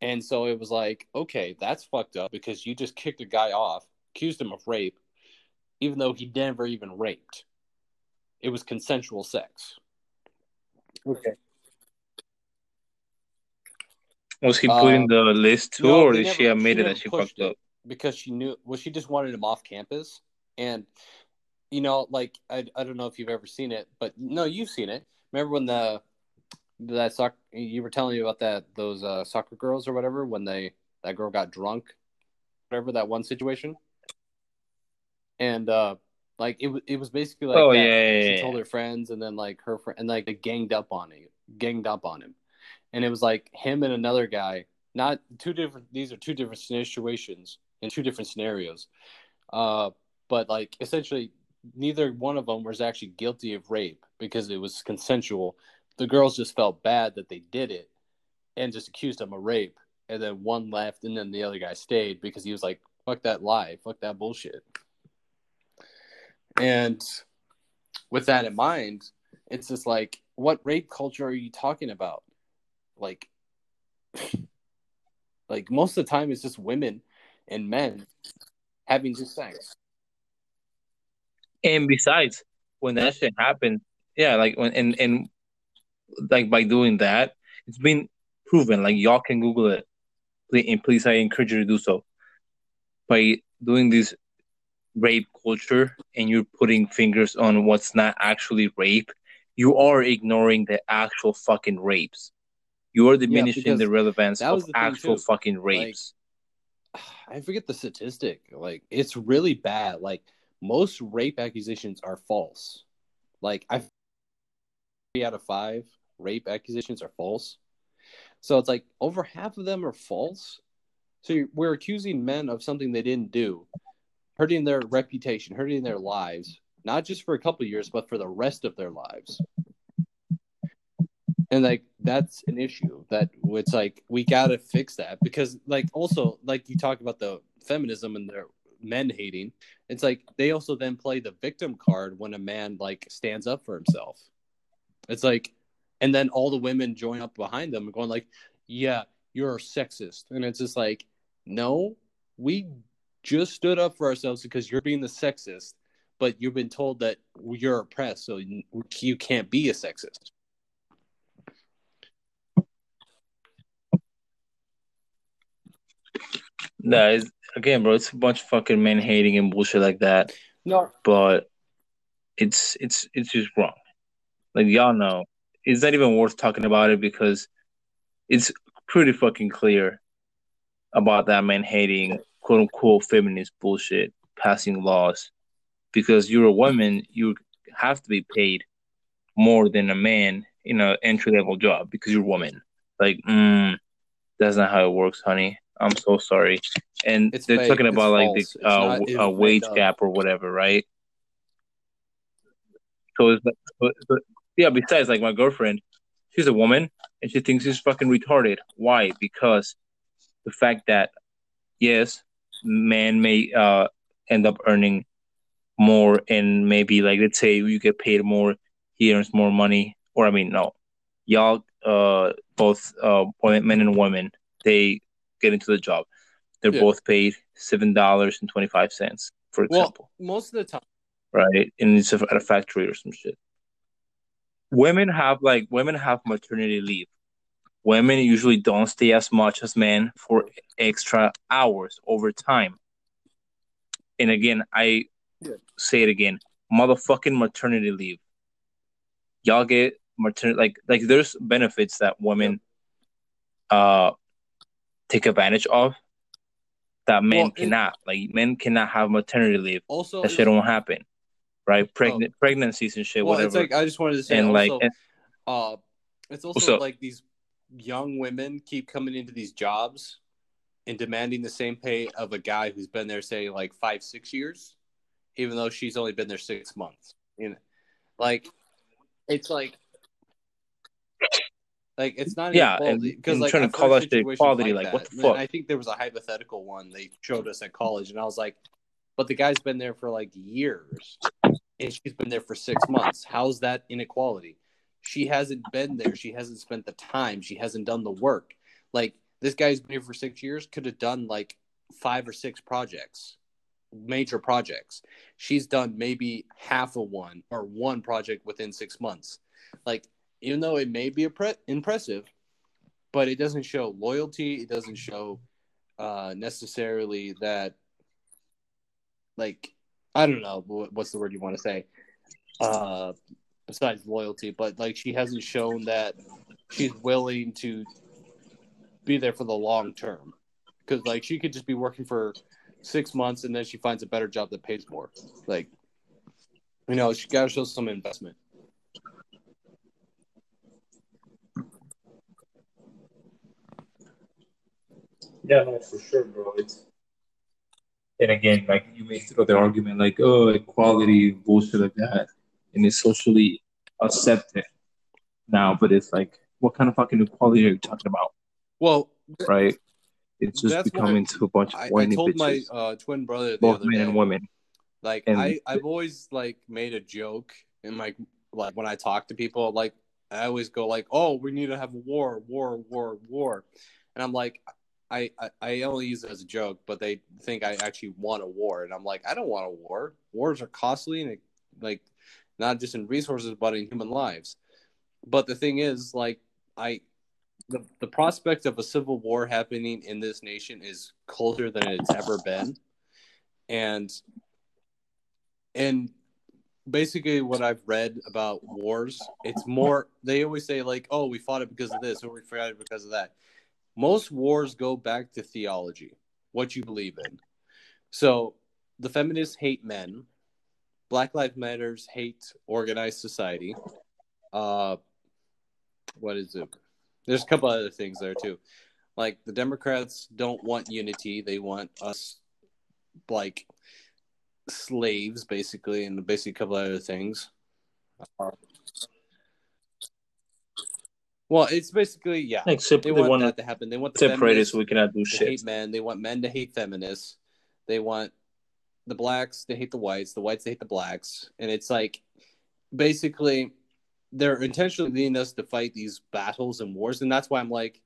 and so it was like okay that's fucked up because you just kicked a guy off accused him of rape even though he never even raped it was consensual sex okay was he put in Um, the list too, No, or they did she never- admit it that she fucked up? because she knew. Well, she just wanted him off campus, and you know, like I, I don't know if you've ever seen it, but no, you've seen it. Remember when the that soccer you were telling me about that those uh, soccer girls or whatever when they that girl got drunk, whatever that one situation, and uh like it was it was basically like Oh, that. yeah, yeah, she yeah, told her friends and then like her friend and like they ganged up on him, ganged up on him, and it was like him and another guy. Not two different. These are two different situations in two different scenarios. Uh, but like essentially, neither one of them was actually guilty of rape because it was consensual. The girls just felt bad that they did it and just accused him of rape. And then one left, and then the other guy stayed because he was like, "Fuck that lie, fuck that bullshit." And with that in mind, it's just like, what rape culture are you talking about? Like, like most of the time, it's just women and men having just sex. And besides, when that shit happened, yeah, like when and and like by doing that, it's been proven. Like y'all can Google it, Please- and please, I encourage you to do so. By doing this rape culture, and you're putting fingers on what's not actually rape, you are ignoring the actual fucking rapes. You are diminishing because the relevance of the actual fucking rapes. I forget the statistic. Like, it's really bad. Like, most rape accusations are false. Like, I three out of five rape accusations are false. So it's like over half of them are false. So we're accusing men of something they didn't do, hurting their reputation, hurting their lives, not just for a couple years, but for the rest of their lives. And like that's an issue that it's like we gotta fix that because like also like you talk about the feminism and their men hating, it's like they also then play the victim card when a man like stands up for himself. It's like and then all the women join up behind them and going like, "Yeah, you're a sexist," and it's just like, no, we just stood up for ourselves because you're being the sexist, but you've been told that you're oppressed, so you can't be a sexist. No, it's, again, bro, it's a bunch of fucking men hating and bullshit like that. No, but it's it's it's just wrong. Like y'all know, it's not even worth talking about it because it's pretty fucking clear about that man hating quote unquote feminist bullshit, passing laws. Because you're a woman, you have to be paid more than a man in an entry level job because you're a woman. Like, mm, that's not how it works, honey. I'm so sorry. And it's they're fake. talking about it's like false. the uh, a wage gap or whatever, right? So it's like, yeah. Besides, like my girlfriend, she's a woman and she thinks she's fucking retarded. Why? Because the fact that yes, men may uh end up earning more and maybe like let's say you get paid more, he earns more money. Or I mean, no, y'all uh both uh men and women they get into the job. They're yeah. both paid seven dollars and twenty five cents, for example. Well, most of the time, right? And it's at a factory or some shit. Women have like women have maternity leave. Women usually don't stay as much as men for extra hours over time. And again, I yeah. say it again, motherfucking maternity leave. Y'all get maternity like like there's benefits that women yeah. uh take advantage of that men well, cannot. It, like men cannot have maternity leave. Also, that shit won't happen, right? Pregnant oh. pregnancies and shit. Well, whatever. it's like I just wanted to say, and also, like, and, uh, it's also like these young women keep coming into these jobs and demanding the same pay of a guy who's been there, say, like five, six years, even though she's only been there six months. You know, like it's like like it's not yeah, because like trying to call us the equality. Like, like what the fuck? I think there was a hypothetical one they showed us at college, and I was like, but the guy's been there for like years, and she's been there for six months. How's that inequality? She hasn't been there. She hasn't spent the time. She hasn't done the work. Like this guy's been here for six years. Could have done like five or six projects, major projects. She's done maybe half of one or one project within six months. Like even though it may be pre- impressive, but it doesn't show loyalty. It doesn't show uh, necessarily that, like, I don't know what's the word you want to say, uh, besides loyalty, but like she hasn't shown that she's willing to be there for the long term. Because like she could just be working for six months and then she finds a better job that pays more. Like, you know, she got to show some investment. Yeah, no, for sure, bro. It's and again, like you may throw the argument like, oh, equality, bullshit like that, and it's socially accepted now, but it's like, what kind of fucking equality are you talking about? Well, right? It's just becoming to a bunch of I, I told bitches, my uh, twin brother, both men day, and women. Like and I, I've always like made a joke and like like when I talk to people, like I always go like, "Oh, we need to have war, war, war, war," and I'm like, I, I, only use it as a joke, but they think I actually want a war, and I'm like, I don't want a war. Wars are costly, and it, like, not just in resources, but in human lives. But the thing is, like, I, the the prospect of a civil war happening in this nation is colder than it's ever been, and, and basically what I've read about wars, it's more they always say like, oh, we fought it because of this, or we fought it because of that most wars go back to theology, what you believe in. So the feminists hate men. Black Lives Matters hate organized society. uh, what is it? There's a couple other things there too. Like the Democrats don't want unity; they want us like slaves, basically, and basically a couple other things. Uh, well, it's basically yeah. Sep- they they want want that to happen. They want the separate feminists so we cannot do shit. hate men. They want men to hate feminists. They want the blacks to hate the whites. The whites to hate the blacks. And it's like basically they're intentionally leading us to fight these battles and wars. And that's why I'm like,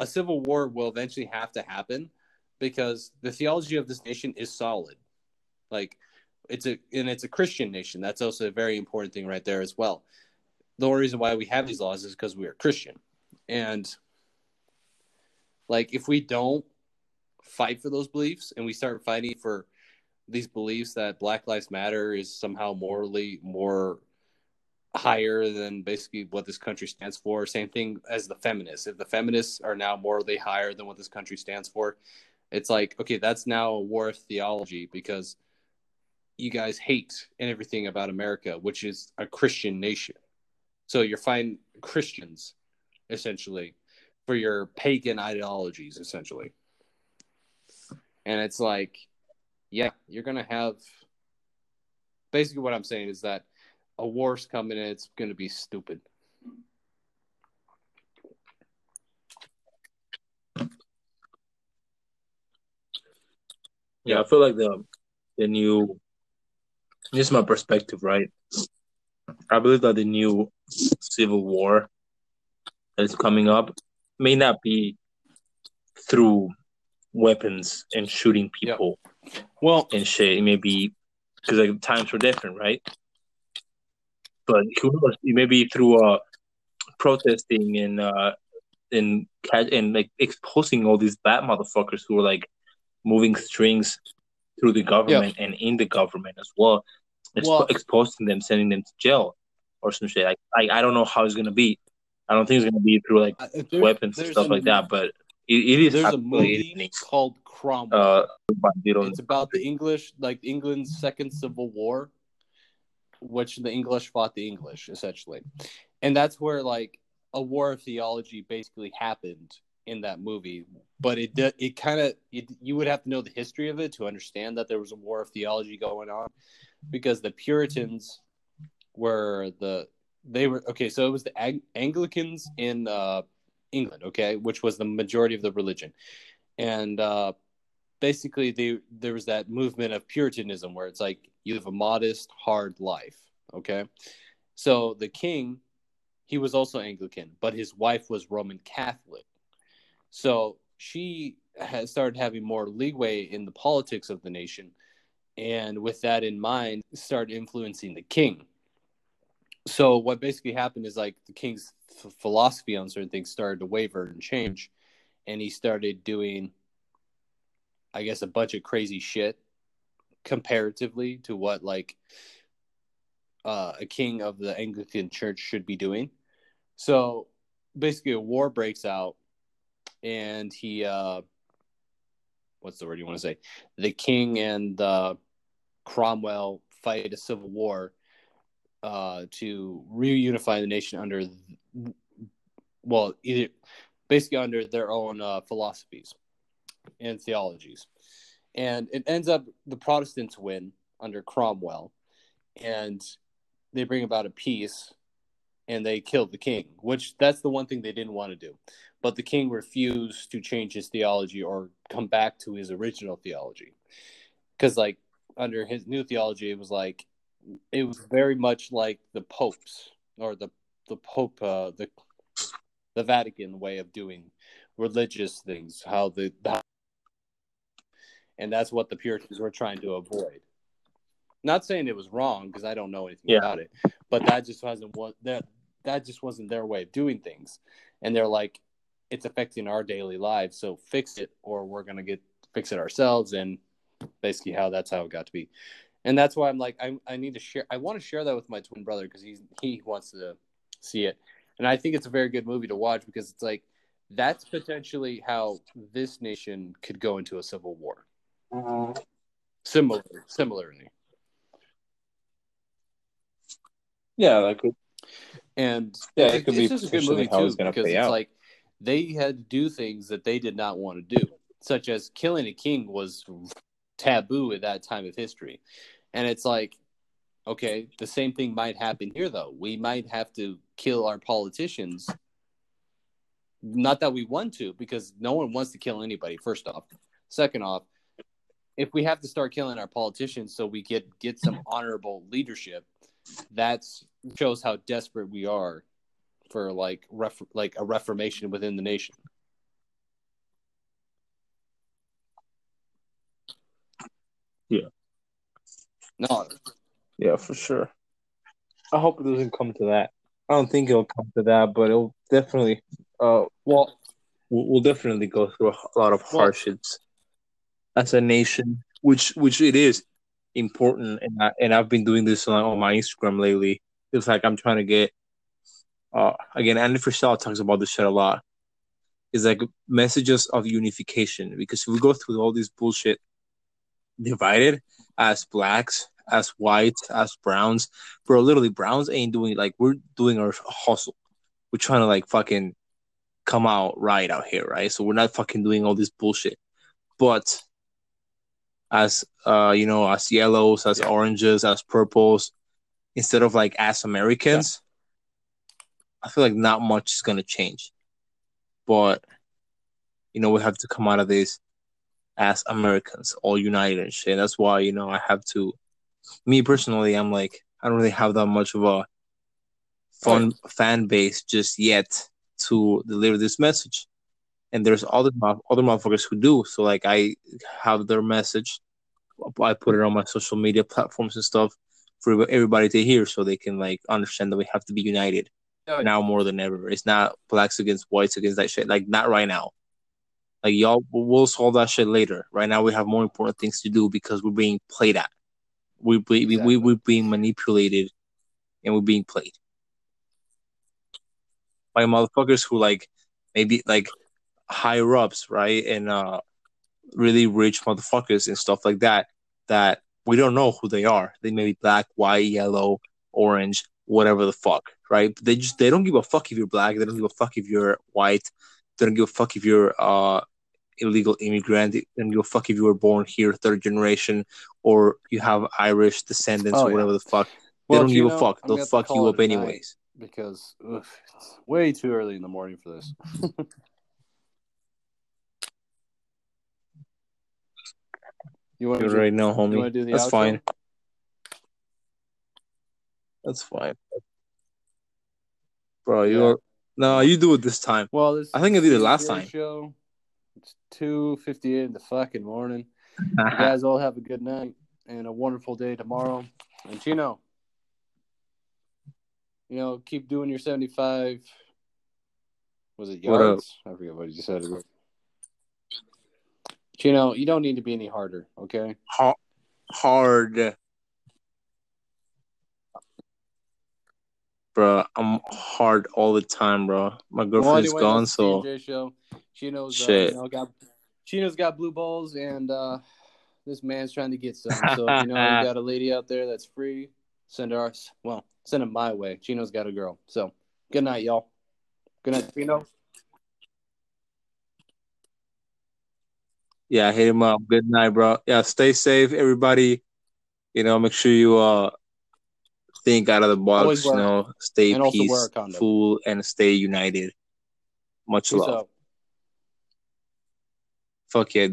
a civil war will eventually have to happen because the theology of this nation is solid. Like it's a and it's a Christian nation. That's also a very important thing right there as well. The only reason why we have these laws is because we are Christian. And like if we don't fight for those beliefs and we start fighting for these beliefs that Black Lives Matter is somehow morally more higher than basically what this country stands for. Same thing as the feminists. If the feminists are now morally higher than what this country stands for, it's like, okay, that's now a war of theology because you guys hate and everything about America, which is a Christian nation. So you're fighting Christians essentially for your pagan ideologies, essentially. And it's like, yeah, you're gonna have basically what I'm saying is that a war's coming and it's gonna be stupid. Yeah, I feel like the the new this is my perspective, right? I believe that the new civil war that is coming up may not be through weapons and shooting Yep. people Well, and shit. It may be because like times were different, right? But who knows? It may be through uh protesting and uh and and like exposing all these bad motherfuckers who are like moving strings through the government and in the government as well. Expo- Well- exposing them, sending them to jail or some shit. Like I, I don't know how it's gonna be. I don't think it's gonna be through like there- weapons and stuff like that. But it, it is There's a movie called Cromwell. Uh, but they don't- it's about the English, like England's second civil war, which the English fought the English essentially, and that's where like a war of theology basically happened in that movie. But it it kind of you would have to know the history of it to understand that there was a war of theology going on, because the Puritans were the they were okay. So it was the Ang- Anglicans in uh, England, okay, which was the majority of the religion, and uh, basically they there was that movement of puritanism where it's like you live a modest hard life okay? So the king he was also anglican but his wife was roman catholic. So she had started having more leeway in the politics of the nation and with that in mind started influencing the king so what basically happened is like the king's f- philosophy on certain things started to waver and change and he started doing I guess a bunch of crazy shit comparatively to what like uh, a king of the Anglican Church should be doing. So basically, a war breaks out, and he uh, what's the word you want to say? The king and uh, Cromwell fight a civil war uh, to reunify the nation under well either basically under their own uh, philosophies and theologies. And it ends up the Protestants win under Cromwell, and they bring about a peace, and they kill the king, which that's the one thing they didn't want to do. But the king refused to change his theology or come back to his original theology, because like under his new theology, it was like it was very much like the popes or the the pope uh, the the Vatican way of doing religious things, how the, the and that's what the Puritans were trying to avoid. Not saying it was wrong because I don't know anything Yeah. about it, but that just wasn't what that that just wasn't their way of doing things, and they're like, it's affecting our daily lives, so fix it, or we're gonna get fix it ourselves, and basically how that's how it got to be, and that's why I'm like, I I need to share, I want to share that with my twin brother because he's he wants to see it, and I think it's a very good movie to watch because it's like that's potentially how this nation could go into a civil war. Mm-hmm. Similar, similarly, yeah, like And Yeah, it's, it could be just a good movie too it's because it's out. like they had to do things that they did not want to do, such as killing a king was taboo at that time of history. And it's like, okay, the same thing might happen here though. We might have to kill our politicians. Not that we want to, because no one wants to kill anybody, first off. Second off, if we have to start killing our politicians so we get get some honorable leadership, that shows how desperate we are for like ref, like a reformation within the nation. No, Yeah, for sure. I hope it doesn't come to that. I don't think it'll come to that, but it'll definitely. Uh, well, we'll, we'll definitely go through a lot of Well- hardships as a nation, which which it is important, and I, and I've been doing this on, on my Instagram lately. It's like I'm trying to get. Uh, again, Andy Frisella talks about this shit a lot. It's like messages of unification because if we go through all this bullshit, divided as blacks, as whites, as browns, bro. Literally, browns ain't doing like we're doing our hustle. We're trying to like fucking come out right out here, right? So we're not fucking doing all this bullshit. But as uh, you know, as yellows, as Yeah. oranges, as purples, instead of like as Americans, I feel like not much is gonna change. But you know, we have to come out of this as Americans, all united and shit. That's why, you know, I have to me personally, I'm like I don't really have that much of a fun fan base just yet to deliver this message. And there's other other motherfuckers who do. So like I have their message. I put it on my social media platforms and stuff for everybody to hear, so they can like understand that we have to be united Oh, yeah. now more than ever. It's not blacks against whites against that shit. Like not right now. Like y'all, we'll solve that shit later. Right now, we have more important things to do because we're being played at. We we we, Exactly. we we're being manipulated, and we're being played by motherfuckers who like maybe like higher ups, right, and uh really rich motherfuckers and stuff like that. That we don't know who they are. They may be black, white, yellow, orange, whatever the fuck, right? They just they don't give a fuck if you're black. They don't give a fuck if you're white. They don't give a fuck if you're uh illegal immigrant. They don't give a fuck if you were born here, third generation, or you have Irish descendants Oh, or yeah. whatever the fuck. Well, they don't give Gino, a fuck. I'm They'll gonna have to fuck you up anyways. because ugh, it's way too early in the morning for this. you want to know, You want to homie. do That's outro? fine. That's fine, bro. You're no, you do it this time. Well, this I think I did it last time. Show. Two fifty eight in the fucking morning. You guys all have a good night and a wonderful day tomorrow. And Chino, you know, keep doing your seventy five. Was it yards? I forget what you said. Chino, you don't need to be any harder, okay? Ha- hard, bro. I'm hard all the time, bro. My girlfriend's anyway, gone, so. Chino's uh, you know, got Chino's got blue balls, and uh, this man's trying to get some. So you know you got a lady out there that's free, send her. Well, send them my way. Chino's got a girl. So good night, y'all. Good night, Chino. yeah, hit him up. Good night, bro. Yeah, stay safe, everybody. You know, make sure you uh think out of the box. You know, stay and peaceful and stay united. Much Peace love. out. Fuck yeah.